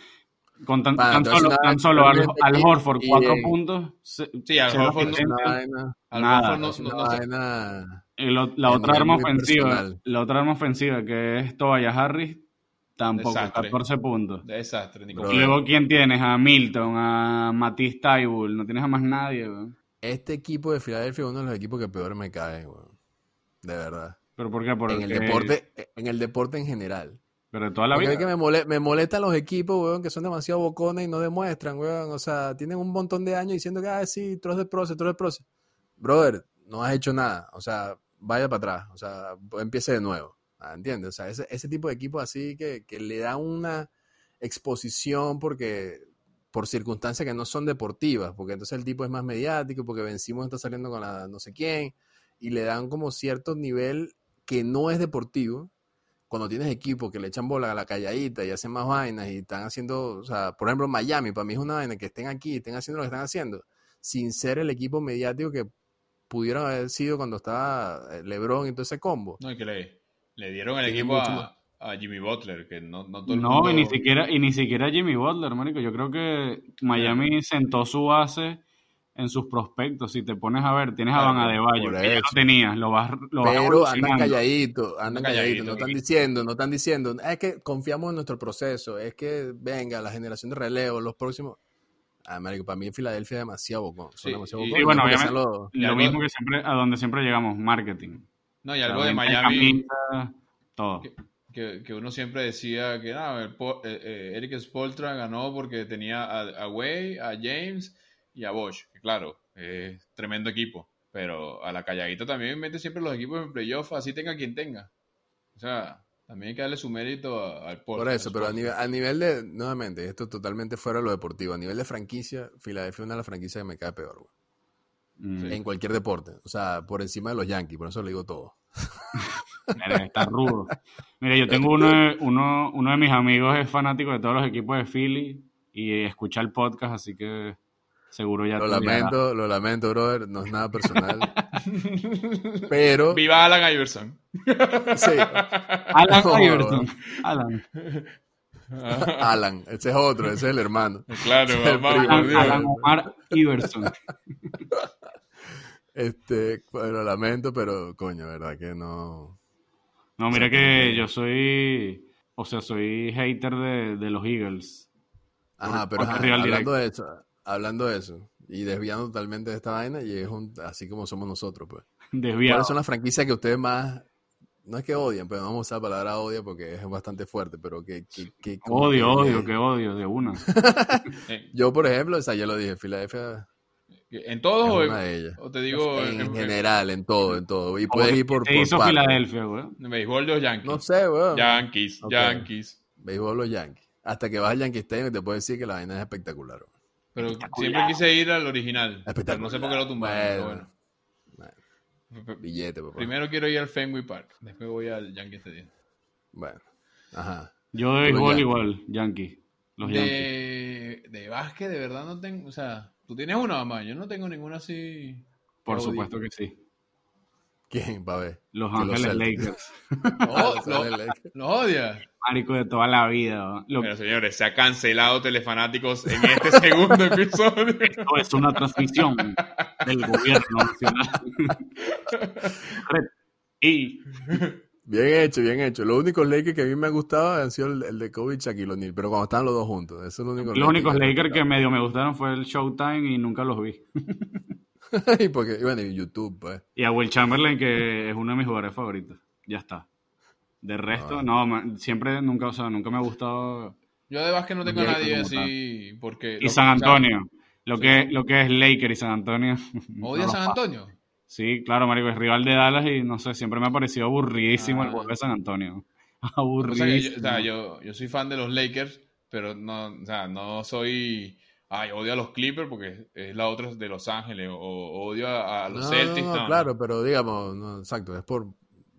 Con tan, Bueno, tan solo, nada, tan solo al, al Horford, y cuatro puntos. se- Sí, Al Horford no- Nada, Horford no, lo- la otra arma ofensiva, personal. la otra arma ofensiva que es Tobias Harris, tampoco, Desastre. 14 puntos. Desastre, Nico. Bro. Y luego, ¿quién tienes? A Milton, a Matisse Taibul, no tienes a más nadie, weón. Este equipo de Filadelfia es uno de los equipos que peor me cae, weón. De verdad. ¿Pero por qué? Porque, En el deporte, en el deporte en general. Pero de toda la Porque vida. que me, mole- me molestan los equipos, weón, que son demasiado bocones y no demuestran, weón. O sea, tienen un montón de años diciendo que, ah, sí, troz de proce, troz de proce. Brother, no has hecho nada. O sea, vaya para atrás. O sea, empiece de nuevo. Ah, ¿Entiendes? O sea, ese, ese tipo de equipos así que, que le da una exposición porque por circunstancias que no son deportivas, porque entonces el tipo es más mediático, porque vencimos está saliendo con la no sé quién, y le dan como cierto nivel que no es deportivo, cuando tienes equipos que le echan bola a la calladita y hacen más vainas y están haciendo, o sea, por ejemplo, Miami, para mí es una vaina que estén aquí, estén haciendo lo que están haciendo, sin ser el equipo mediático que pudieron haber sido cuando estaba eh, LeBron y todo ese combo. No, y que le, le dieron el equipo a, a Jimmy Butler, que no, no todo el No, mundo... y ni siquiera, y ni siquiera Jimmy Butler, marico. Yo creo que Miami sentó su base en sus prospectos. Si te pones a ver, tienes a Van Adebayo, que ya lo eso. tenías, lo vas, lo vas Pero andan evolucionando. calladitos, andan Andan calladitos, no están diciendo, no están diciendo, es que confiamos en nuestro proceso, es que venga la generación de relevo, los próximos. Ah, marico, para mí Filadelfia es demasiado bocón. Son Sí, demasiado y- bocón, y bueno, no porque obviamente- Y Lo algo- mismo que siempre, a donde siempre llegamos, marketing. No, y O sea, algo de Miami camisas, todo. que, que, que uno siempre decía que nada, el Po- eh, eh, Eric Spoltra ganó porque tenía a, a Way, a James y a Bosch. Que claro, es tremendo equipo. Pero a la calladita también mete siempre los equipos en playoff, así tenga quien tenga. O sea, también hay que darle su mérito al Por eso, pero a nivel, a nivel de, nuevamente, esto es totalmente fuera de lo deportivo. A nivel de franquicia, Filadelfia es una de las franquicias que me cae peor, güey. Mm. En cualquier deporte. O sea, por encima de los Yankees, por eso le digo todo. Mira, Está rudo. Mira, yo tengo uno de, uno, uno de mis amigos es fanático de todos los equipos de Philly y escucha el podcast, así que seguro ya Lo lamento, lo lamento, brother. No es nada personal. pero, Viva Alan Iverson. sí, Alan Iverson. Alan. Alan, ese es otro, ese es el hermano. Claro, El primo. por Alan, Dios. Alan Omar Iverson. Este, bueno, lo lamento, pero coño, verdad que no. No, mira que yo soy, o sea, soy hater de, de los Eagles. Ajá, pero ajá, hablando de eso, hablando de eso, y desviando totalmente de esta vaina, y es un, así como somos nosotros, pues. Desviado. ¿Cuáles son las franquicias que ustedes más, no es que odian, pero no vamos a usar la palabra odia porque es bastante fuerte, pero que... que, que Odio, que- odio, que odio, de una. Eh, Yo, por ejemplo, o sea, ya lo dije, Filadelfia ¿En todos o, una de ellas. o te digo en, en, general, en todo, en todo. Y puedes ir por, ¿Qué por hizo. Filadelfia, güey? en béisbol los Yankees? No sé, weón. Yankees, Ok. Yankees. Béisbol los Yankees. Hasta que vas al Yankee Stadium y te puedo decir que la vaina es espectacular. weón. Pero Espectacular. siempre quise ir al original. Pero Espectacular. no sé por qué lo tumbaron. pero Bueno. bueno. Billete, papá. Primero quiero ir al Fenway Park. Después voy al Yankee Stadium. Bueno. Ajá. Yo de béisbol igual, Yankee. Los Yankees. De, de básquet, de verdad no tengo. O sea, tú tienes una mamá. Yo no tengo ninguna así. Por supuesto que sí. ¿Quién? Va a ver. Los Ángeles. Lakers. No, Los lo, Ángeles Lakers. lo odias. Marico de toda la vida. ¿no? Lo Pero señores, se ha cancelado Telefanáticos en este segundo episodio. Esto es una transmisión del gobierno nacional. y Bien hecho, bien hecho. Los únicos Lakers que a mí me han gustado han sido el, el de Kobe y Shaquille O'Neal, pero cuando estaban los dos juntos. Eso es lo único los únicos que- Lakers que medio me gustaron fue el Showtime y nunca los vi. y porque, y bueno, y YouTube, pues. Y a Will Chamberlain, que es uno de mis jugadores favoritos. Ya está. De resto, Ah. no, ma- siempre, nunca, o sea, nunca me ha gustado. Yo de básquet no tengo a nadie así. Porque Y San Antonio. Lo que, lo que es Lakers y San Antonio. ¿Odia no San paso. Sí, claro, marico, es rival de Dallas y no sé, siempre me ha parecido aburridísimo el Ah. juego de San Antonio. O sea, que yo, Aburridísimo. o sea, yo, yo soy fan de los Lakers, pero no, o sea, no soy. Ay, odio a los Clippers porque es la otra de Los Ángeles. O, o odio a, a los No, Celtics. no, no, no. claro, pero digamos, no, exacto, es por...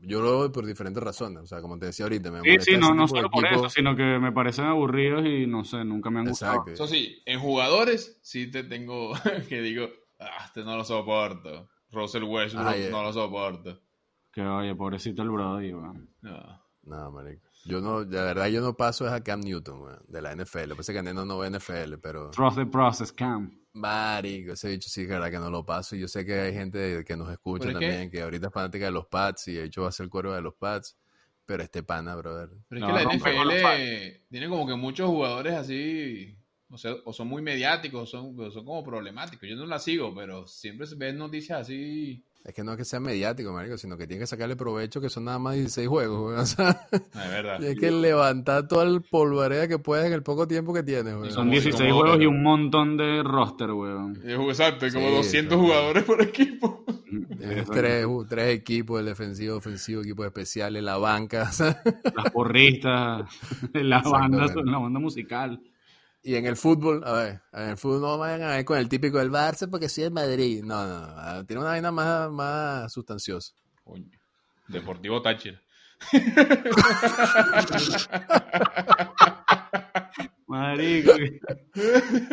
Yo lo veo por diferentes razones, o sea, como te decía ahorita, me Sí, molesta sí, no, no solo por eso, sino que me parecen aburridos y no sé, nunca me han gustado. Exacto. Eso sí, en jugadores sí te tengo que digo, ah, este no lo soporto. Russell Westbrook Ay, eh. no lo soporto. Que oye, pobrecito el Brody, weón. No. No, marico. Yo no, de verdad yo no paso es a Cam Newton, weón, de la NFL. Lo que que Neno no ve NFL, pero... Trust the process, Cam. Marico, ese dicho sí, es verdad que no lo paso. Y yo sé que hay gente que nos escucha es que- también, que... ahorita es fanática de los Pats y de hecho va a ser el cuervo de los Pats. Pero este pana, brother. Pero es No, que la no, no NFL tiene como que muchos jugadores así, o sea, o son muy mediáticos, o son, o son como problemáticos. Yo no la sigo, pero siempre se ven noticias así. Es que no es que sea mediático, marico, sino que tiene que sacarle provecho que son nada más 16 juegos, weón. O sea, Ah, Es verdad. tienes que levantar toda el polvareda que puedes en el poco tiempo que tienes, weón. Son como- 16 como- juegos y un montón de roster, weón. Es Exacto, hay como Sí, 200 sí. jugadores por equipo. Tienes tres, tres equipos, el defensivo, ofensivo, equipos especiales, la banca. Las porristas, la banda, la banda musical. Y en el fútbol, a ver, en el fútbol no vayan a ver con el típico del Barça porque soy de Madrid. No, no, no, tiene una vaina más, más sustanciosa. Coño. Deportivo Táchira. Marico.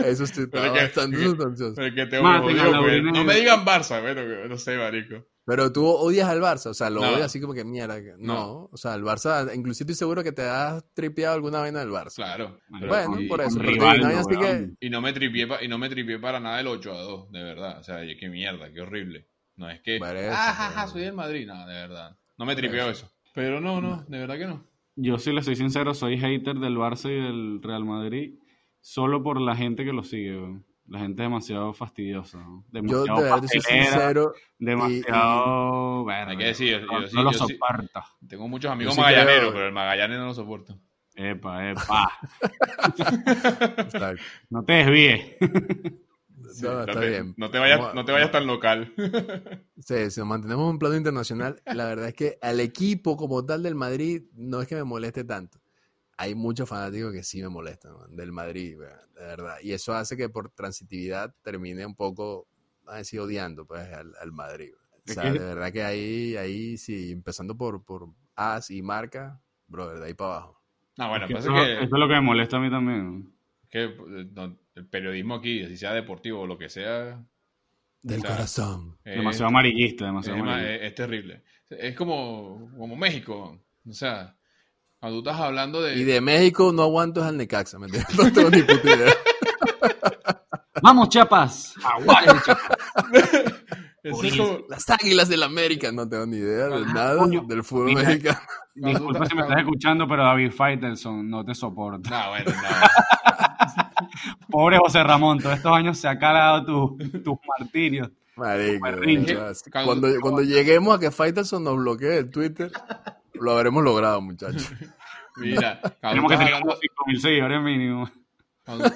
Eso sí está es bastante es que- sustancioso. Es que te Maten odio, a la orina No me digan Barça, bueno, no sé, marico. Pero tú odias al Barça, o sea, lo No. odias así como que mierda. No. No. o sea, el Barça, inclusive estoy seguro que te has tripeado alguna vaina del Barça. Claro. Bueno, con- por eso, Rivaldo, no así que-. Y no me tripié, pa- y no me tripié para nada el 8 a 2, de verdad. O sea, y qué mierda, qué horrible. No es que, Por eso, ah, ja, ja, soy del Madrid. No, de verdad. No me tripió eso. Pero no, no, de verdad que no. Yo sí le soy sincero, soy hater del Barça y del Real Madrid solo por la gente que lo sigue. weón. La gente es demasiado fastidiosa. ¿no? Yo Demasiado de verdad soy pastelera, sincero. demasiado... verga, Hay que decir, yo- no, yo sí- no lo yo sí- soporto. Tengo muchos amigos sí magallaneros, creo- pero el Magallanes no lo soporto. Epa, epa. No te desvíes. Sí, No, está te- bien. No te vayas, Vamos no te vayas tan local. Sí, si nos mantenemos en un plano internacional, la verdad es que al equipo como tal del Madrid no es que me moleste tanto. Hay muchos fanáticos que sí me molestan man, del Madrid, weón, de verdad. Y eso hace que por transitividad termine un poco, a decir, odiando pues, al, al Madrid. weón. O Es sea, de verdad que ahí, ahí sí, empezando por, por As y marca, bro, de ahí para abajo. No, bueno, Es que pasa eso, que, eso es lo que me molesta a mí también. que, eh, no, el periodismo aquí, si sea deportivo o lo que sea, Del O sea, corazón. es, Demasiado amarillista, es, demasiado ma- amarillista. es- es terrible. Es como, como México. O sea, cuando tú estás hablando de... Y de México no aguanto es al Necaxa, ¿me entiendes? No tengo ni puta idea. ¡Vamos, Chiapas! ¡Aguante, como- Las águilas del América, no tengo ni idea de nada coño. del fútbol Mira. mexicano. Disculpa si me estás escuchando, pero David Faitelson no te soporta. No, bueno, no. Pobre José Ramón, todos estos años se ha calado tu- tus martirios. Marico, cuando, cuando lleguemos a que Faitelson nos bloquee el Twitter, lo habremos logrado, muchachos. Mira, Tenemos que tener como 5.000 seguidores mínimo. cuando,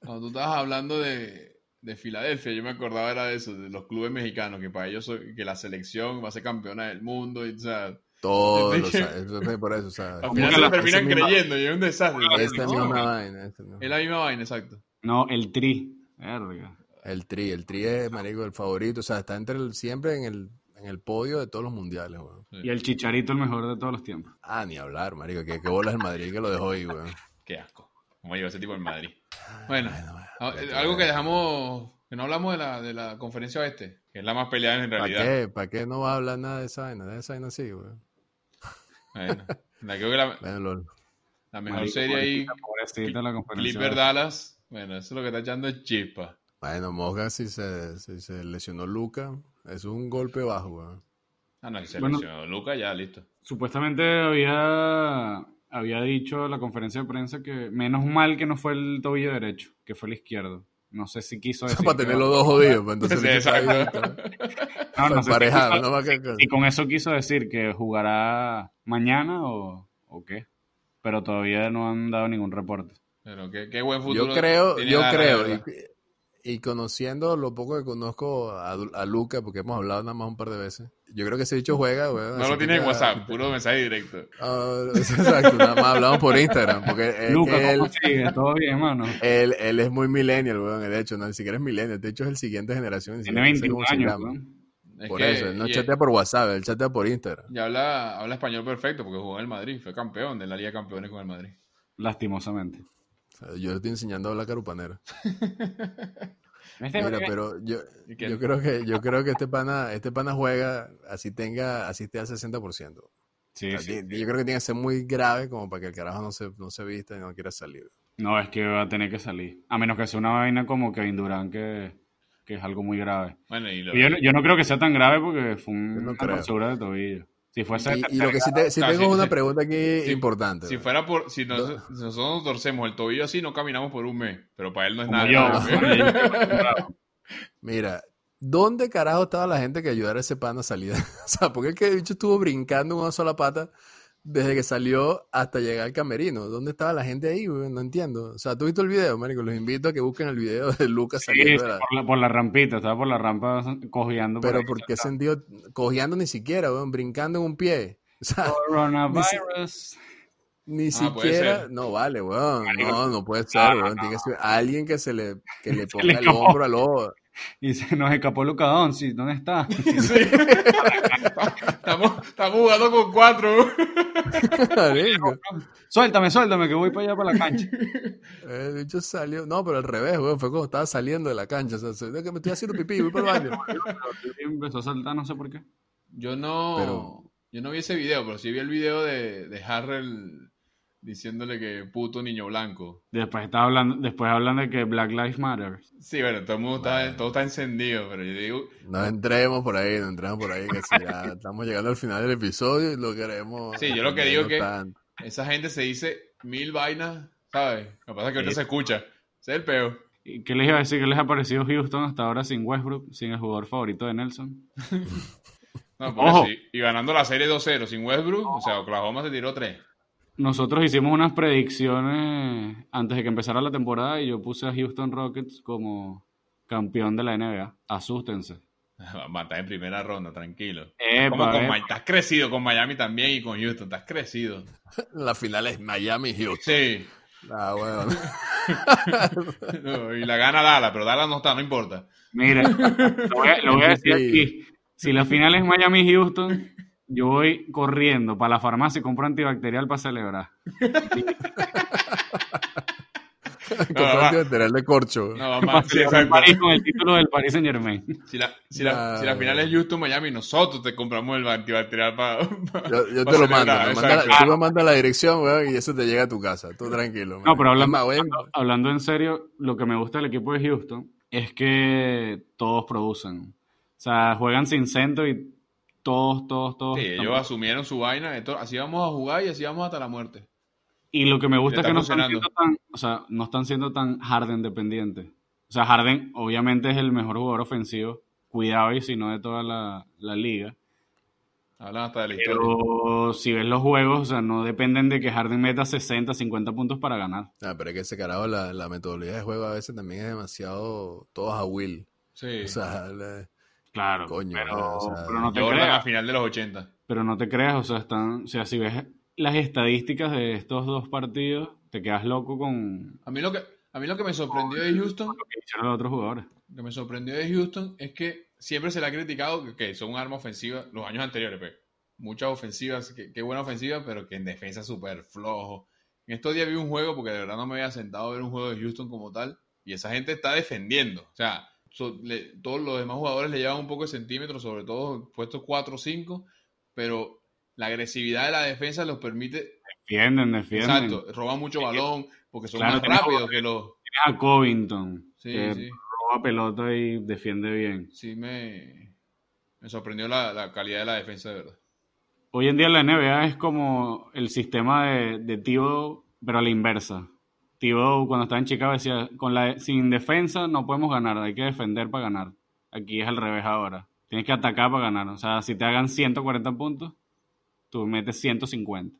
cuando tú estabas hablando de, de Filadelfia, yo me acordaba era de eso, de los clubes mexicanos, que para ellos que la selección va a ser campeona del mundo, y, o sea, Todos Es los es por eso, o sea, al final que se la- lo terminan creyendo y es un desastre. esta No, misma vaina. Es la misma vaina, exacto. No, el tri. Verga. El tri, el tri es, marico, el favorito, o sea, está entre el, siempre en el, en el podio de todos los mundiales, weón. Y el chicharito, el mejor de todos los tiempos. Ah, ni hablar, marico, que, que bolas el Madrid que lo dejó ahí, weón. Qué asco. Como llegó ese tipo en Madrid. Bueno, Bueno, bueno, ah, eh, algo que dejamos, que no hablamos de la, de la conferencia oeste, que es la más peleada en ¿Para realidad. qué? ¿Para qué no vas a hablar nada de esa vaina? De esa vaina así, weón. Bueno, la, creo que la, Bueno, lo- la mejor Marico, serie ahí. Clipper Dallas, bueno, eso es lo que está echando es chispa. Bueno, Mosca, si se, si se lesionó Luca, es un golpe bajo, weón. Ah, no, si se Bueno. lesionó Luca, ya, listo. Supuestamente había, había dicho en la conferencia de prensa que menos mal que no fue el tobillo derecho, que fue el izquierdo. No sé si quiso O sea, decir. para que- tener los dos jodidos, pues entonces Sí, que. No, no sé si emparejado, quiso- ¿no? Que- Y con eso quiso decir que jugará mañana o, o qué. Pero todavía no han dado ningún reporte. Pero qué, qué buen futuro. Yo creo, tiene yo creo, y, y conociendo lo poco que conozco a, a Luca, porque hemos hablado nada más un par de veces, yo creo que ese dicho juega, weón. No lo tiene en WhatsApp, puro mensaje directo. Ah, exacto, nada más hablamos por Instagram, porque es Luca, que él, ¿cómo sigue? ¿Todo bien, hermano? él, él es muy millennial, weón, de hecho, no, ni siquiera es millennial, de hecho es el siguiente generación. Tiene siquiera sé 21 cómo se años. Es Por que- eso, él no chatea por WhatsApp, él chatea por Instagram. Y habla, habla español perfecto porque jugó en el Madrid, fue campeón de la Liga de Campeones con el Madrid. Lastimosamente. Yo le estoy enseñando a hablar carupanera. Este- Mira, pero yo, yo creo que yo creo que este pana, este pana juega así tenga, así esté al 60%. Sí, O sea, sí. ti- Yo creo que tiene que ser muy grave como para que el carajo no se, no se vista y no quiera salir. No, es que va a tener que salir. A menos que sea una vaina como Kevin Durant, que, que es algo muy grave. Bueno, y lo, Yo, no- yo no creo que sea tan grave porque fue un- Yo no una torcura de tobillo. Si fuese Y, de y lo que sí, te- sí Claro, tengo sí, una pregunta aquí importante. si fuera por, si, nos- si nosotros nos torcemos el tobillo así, no caminamos por un mes. Pero para él no es como nada. yo. Mira, ¿dónde carajo estaba la gente que ayudara a ese pana a salir? o sea, porque el que el bicho estuvo brincando en una sola pata desde que salió hasta llegar al camerino. ¿Dónde estaba la gente ahí, güey? No entiendo. O sea, ¿tú viste el video, marico? Los invito a que busquen el video de Lucas Sí, saliendo sí, de la... por, la, por la rampita, estaba por la rampa cojeando. Pero ahí, ¿por qué sentido? Cojeando ni siquiera, weón, brincando en un pie. O sea, Coronavirus. ni Ah, siquiera... No, vale, weón. No, no puede ser, Ah, weón. Tiene que ser alguien que se le, que le ponga le el hombro al ojo. Y se nos escapó Luca Doncic. ¿Dónde está? Sí. estamos, estamos jugando con cuatro. Suéltame, suéltame, que voy para allá para la cancha. El bicho salió... No, pero al revés, weón. Fue como estaba saliendo de la cancha. O sea, me estoy haciendo pipí, voy para el baño. Empezó a saltar, no sé por qué. Yo no, Pero- yo no vi ese video, pero sí vi el video de, de Harrell diciéndole que puto niño blanco. Después está hablando, después hablan de que Black Lives Matter. Sí, bueno, todo el mundo está, todo está encendido, pero yo digo, No entremos por ahí, no entremos por ahí, que si ya estamos llegando al final del episodio y lo queremos... Sí, yo lo que digo no que- tanto. esa gente se dice mil vainas, ¿sabes? Lo que pasa es que ahorita Sí. se escucha. Ese es el peo. ¿Y ¿Qué les iba a decir? ¿Qué les ha parecido Houston hasta ahora sin Westbrook, sin el jugador favorito de Nelson? No, Ojo. sí. Y ganando la serie 2-0 sin Westbrook, o sea, Oklahoma se tiró 3. Nosotros hicimos unas predicciones antes de que empezara la temporada y yo puse a Houston Rockets como campeón de la NBA. Asústense. Va a matar en primera ronda, tranquilo. Epa, Como con Estás crecido con Miami también y con Houston, estás crecido. La final es Miami Houston. Sí. Ah, bueno. No, y la gana Dallas, pero Dallas no está, no importa. Mira, lo voy a, lo voy a decir Sí. aquí. Si la final es Miami-Houston, yo voy corriendo para la farmacia y compro antibacterial para celebrar. Va. antibacterial de corcho. No. Sí, celebrar el. París con el título del Paris Saint Germain. Si la, si, la, si la final es Houston Miami, nosotros te compramos el antibacterial para. Yo, yo te lo mando. me manda- tú me mandas la dirección, weón, y eso te llega a tu casa. Tú tranquilo. No, pero hablando, weón, hablando en serio, lo que me gusta del equipo de Houston es que todos producen. O sea, juegan sin centro y todos, todos, todos. Sí, ellos asumieron su vaina. esto- así vamos a jugar y así vamos hasta la muerte. Y lo que me gusta es que no están, siendo tan, o sea, no están siendo tan Harden dependientes. O sea, Harden obviamente es el mejor jugador ofensivo, cuidado y si no de toda la, la liga. Hablan hasta de la historia. Pero si ves los juegos, o sea, no dependen de que Harden meta 60, 50 puntos para ganar. Ah, pero es que ese carajo, la, la metodología de juego a veces también es demasiado todos a Will. Sí. O sea, le- Claro, Coño, pero, o sea, pero no te Jordan a creas. final de los 80. Pero no te creas, o sea, están, o sea, si ves las estadísticas de estos dos partidos, te quedas loco con A mí lo que, a mí lo que me sorprendió de Houston lo que hicieron los otros jugadores. Lo que me sorprendió de Houston es que siempre se le ha criticado que, que son un arma ofensiva los años anteriores, pues. Muchas ofensivas, que buena ofensiva, pero que en defensa súper flojo. En estos días vi un juego, porque de verdad no me había sentado a ver un juego de Houston como tal, y esa gente está defendiendo. O sea, so- le- todos los demás jugadores le llevan un poco de centímetros, sobre todo puestos 4 o 5, pero la agresividad de la defensa los permite, Defienden, defienden. exacto, roban mucho balón, porque son Claro, más rápidos que los... A Covington, Sí, que sí. roba pelota y defiende bien. sí me, me sorprendió la, la calidad de la defensa de verdad. Hoy en día la NBA es como el sistema de, de Thibodeau, pero a la inversa. Thibodeau cuando estaba en Chicago decía, con la, sin defensa no podemos ganar, hay que defender para ganar. Aquí es al revés ahora. Tienes que atacar para ganar. O sea, si te hagan 140 puntos, tú metes 150.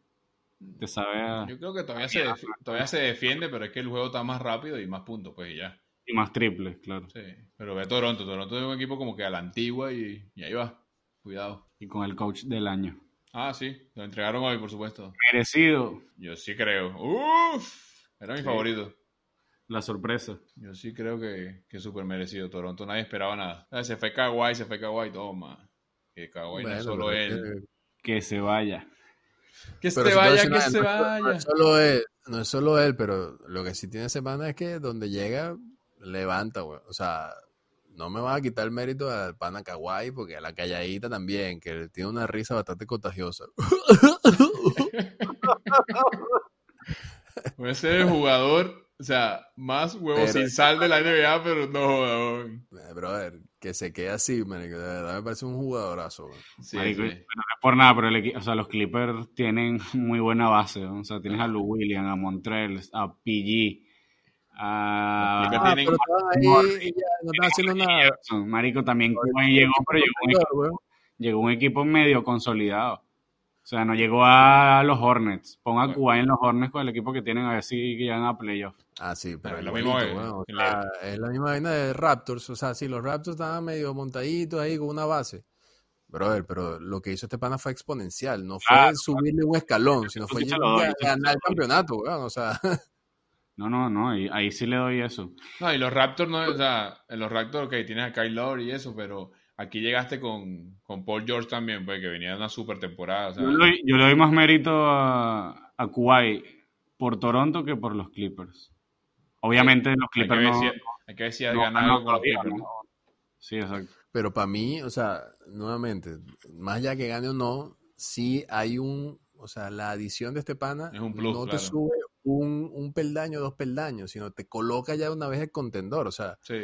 Te sabe a- Yo creo que todavía se, todavía se defiende, pero es que el juego está más rápido y más puntos, pues y ya. y más triples, claro. Sí. Pero ve Toronto. Toronto es un equipo como que a la antigua y, y ahí va. Cuidado. Y con el coach del año. Ah, sí. Lo entregaron hoy, por supuesto. Merecido Yo sí creo. Uf. Era mi Sí. favorito. la sorpresa. Yo sí creo que, que es súper merecido. Toronto nadie esperaba nada. Ah, Se fue Kawhi, se fue Kawhi. Toma. Que Kawhi no bueno, es solo él. que- Que se vaya. Que pero se vaya, que se no es- No vaya. es, solo él, no es solo él, pero lo que sí tiene semana es que donde llega, levanta, güey. O sea, no me vas a quitar el mérito al pana Kawhi, porque a la calladita también, que tiene una risa bastante contagiosa. Puede ser el jugador, o sea, más huevo Pero- sin sal de la NBA, pero no. Eh, Brother, que se quede así, marico, de verdad me parece un jugadorazo, güey. Sí, Marico, sí. pero no es por nada, pero el o sea, los Clippers tienen muy buena base. ¿no? O sea, tienes a Lou Williams, a Montrell, a PG, a Los Clippers Ah, tienen- pero estaban ahí y ya no están haciendo nada. Marico también llegó, pero llegó un, equipo, llegó un equipo medio consolidado. O sea, no llegó a los Hornets. Ponga a Bueno. Kuwait en los Hornets con el equipo que tienen a ver si llegan a playoffs. Ah, sí, pero Pero es lo mismo o sea, es la misma vaina de Raptors. O sea, sí, los Raptors estaban medio montaditos ahí con una base. Brother, pero lo que hizo este pana fue exponencial. No fue subirle un escalón, sino fue ganar el campeonato, weón. O sea, No, no, no. ahí sí le doy eso. No, y los Raptors, no, o sea, en los Raptors, ok, tienes a Kyle Lowry y eso, pero aquí llegaste con, con Paul George también, pues, que venía de una super temporada. O sea, Yo le doy, yo le doy más mérito a, a Kuwait por Toronto que por los Clippers. Obviamente los hay que Clippers ver no, si, hay que ver si no ganado con los Clippers. ¿no? Sí, exacto. pero para mí, o sea, nuevamente, más allá que gane o no, sí hay un, o sea, la adición de este pana Es un plus, no claro. te sube un, un peldaño, dos peldaños, sino te coloca ya una vez el contendor. O sea, Sí,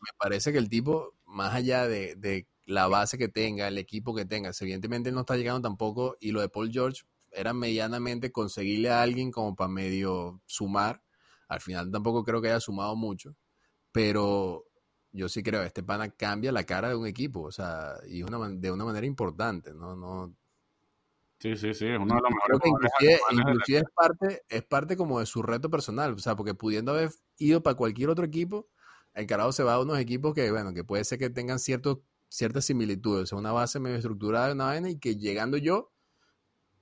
me parece que el tipo, más allá de, de la base que tenga, el equipo que tenga, evidentemente él no está llegando tampoco, y lo de Paul George era medianamente conseguirle a alguien como para medio sumar. Al final tampoco creo que haya sumado mucho, pero yo sí creo que este pana cambia la cara de un equipo, o sea, y una, de una manera importante, ¿no? no Sí, sí, sí, es uno de los mejores inclusive, inclusive es parte, es parte como de su reto personal, o sea, porque pudiendo haber ido para cualquier otro equipo, el carajo se va a unos equipos que, bueno, que puede ser que tengan cierto, ciertas similitudes, o sea, una base medio estructurada de una vaina y que llegando yo,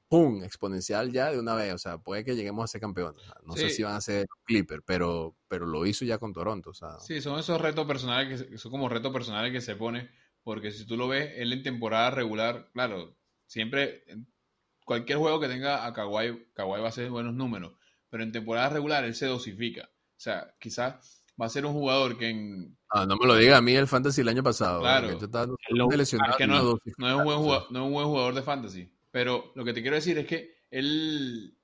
¡pum! exponencial ya de una vez, o sea, puede que lleguemos a ser campeones, no sé si van a ser Clipper, pero, pero lo hizo ya con Toronto, o sea, Sí, son esos retos personales que, son como retos personales que se pone, porque si tú lo ves, él en temporada regular, claro, siempre, cualquier juego que tenga a Kawhi, Kawhi va a hacer buenos números, pero en temporada regular él se dosifica. O sea, quizás va a ser un jugador que en... ah, no me lo diga a mí el fantasy el año pasado, Claro. que yo estaba Lo- lesionado, que no, no no dosificaba, es un buen jugador, no es un buen jugador de fantasy, pero lo que te quiero decir es que él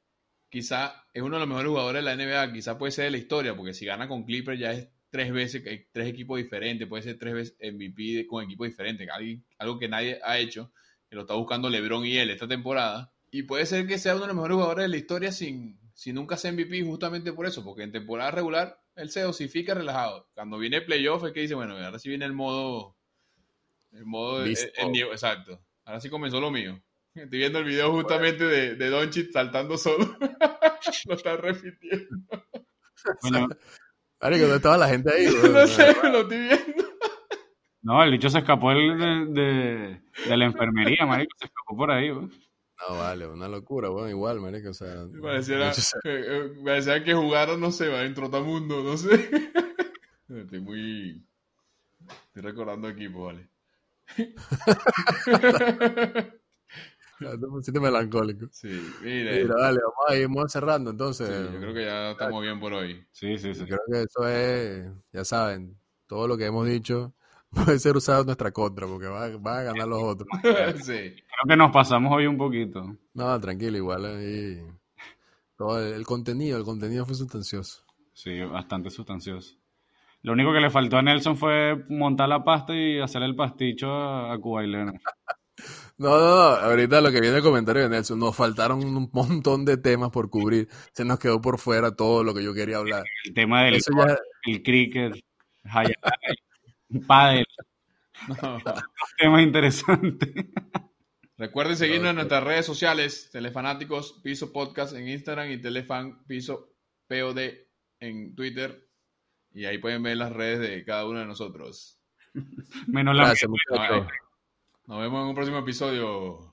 quizá es uno de los mejores jugadores de la NBA, quizá puede ser de la historia, porque si gana con Clippers ya es tres veces, que hay tres equipos diferentes, puede ser tres veces MVP con equipos diferentes, algo, algo que nadie ha hecho, que lo está buscando LeBron y él esta temporada, y puede ser que sea uno de los mejores jugadores de la historia sin, sin nunca ser MVP justamente por eso, porque en temporada regular él se dosifica relajado. Cuando viene playoff es que dice, bueno, ahora sí viene el modo... El modo... el- Listo. el nivel- exacto. Ahora sí comenzó lo mío. Estoy viendo el video justamente de, de Doncic saltando solo. lo está repitiendo. Marico, ¿dónde estaba la gente ahí? no sé, lo estoy viendo. no, el bicho se escapó el de, de, de la enfermería, marico, se escapó por ahí, güey. No, vale, una locura, bueno, igual, marico, o sea... Pareciera, mucho se- eh, que jugaron, no sé, va en Trotamundo, no sé. Estoy muy... Estoy recordando equipo, vale. te pusiste melancólico. Sí, mire. Mira, dale, vamos a ir vamos cerrando, entonces. Sí, yo creo que ya estamos bien por hoy. Sí, sí, sí. Yo creo que eso es, ya saben, todo lo que hemos dicho puede ser usado en nuestra contra, porque van va a ganar los otros. sí. Creo que nos pasamos hoy un poquito. No, tranquilo, igual ahí... Todo el, el contenido, el contenido fue sustancioso. Sí, bastante sustancioso. Lo único que le faltó a Nelson fue montar la pasta y hacerle el pasticho a, a Kuwait Leonard. No, no, no, ahorita lo que viene el comentario de Nelson, nos faltaron un montón de temas por cubrir, se nos quedó por fuera todo lo que yo quería hablar. El tema del ya, el cricket, pádel, No. temas interesantes. Recuerden seguirnos en nuestras redes sociales, Telefanáticos Piso Podcast en Instagram y Telefan Piso POD en Twitter. Y ahí pueden ver las redes de cada uno de nosotros. Menos la gracias. Nos vemos en un próximo episodio.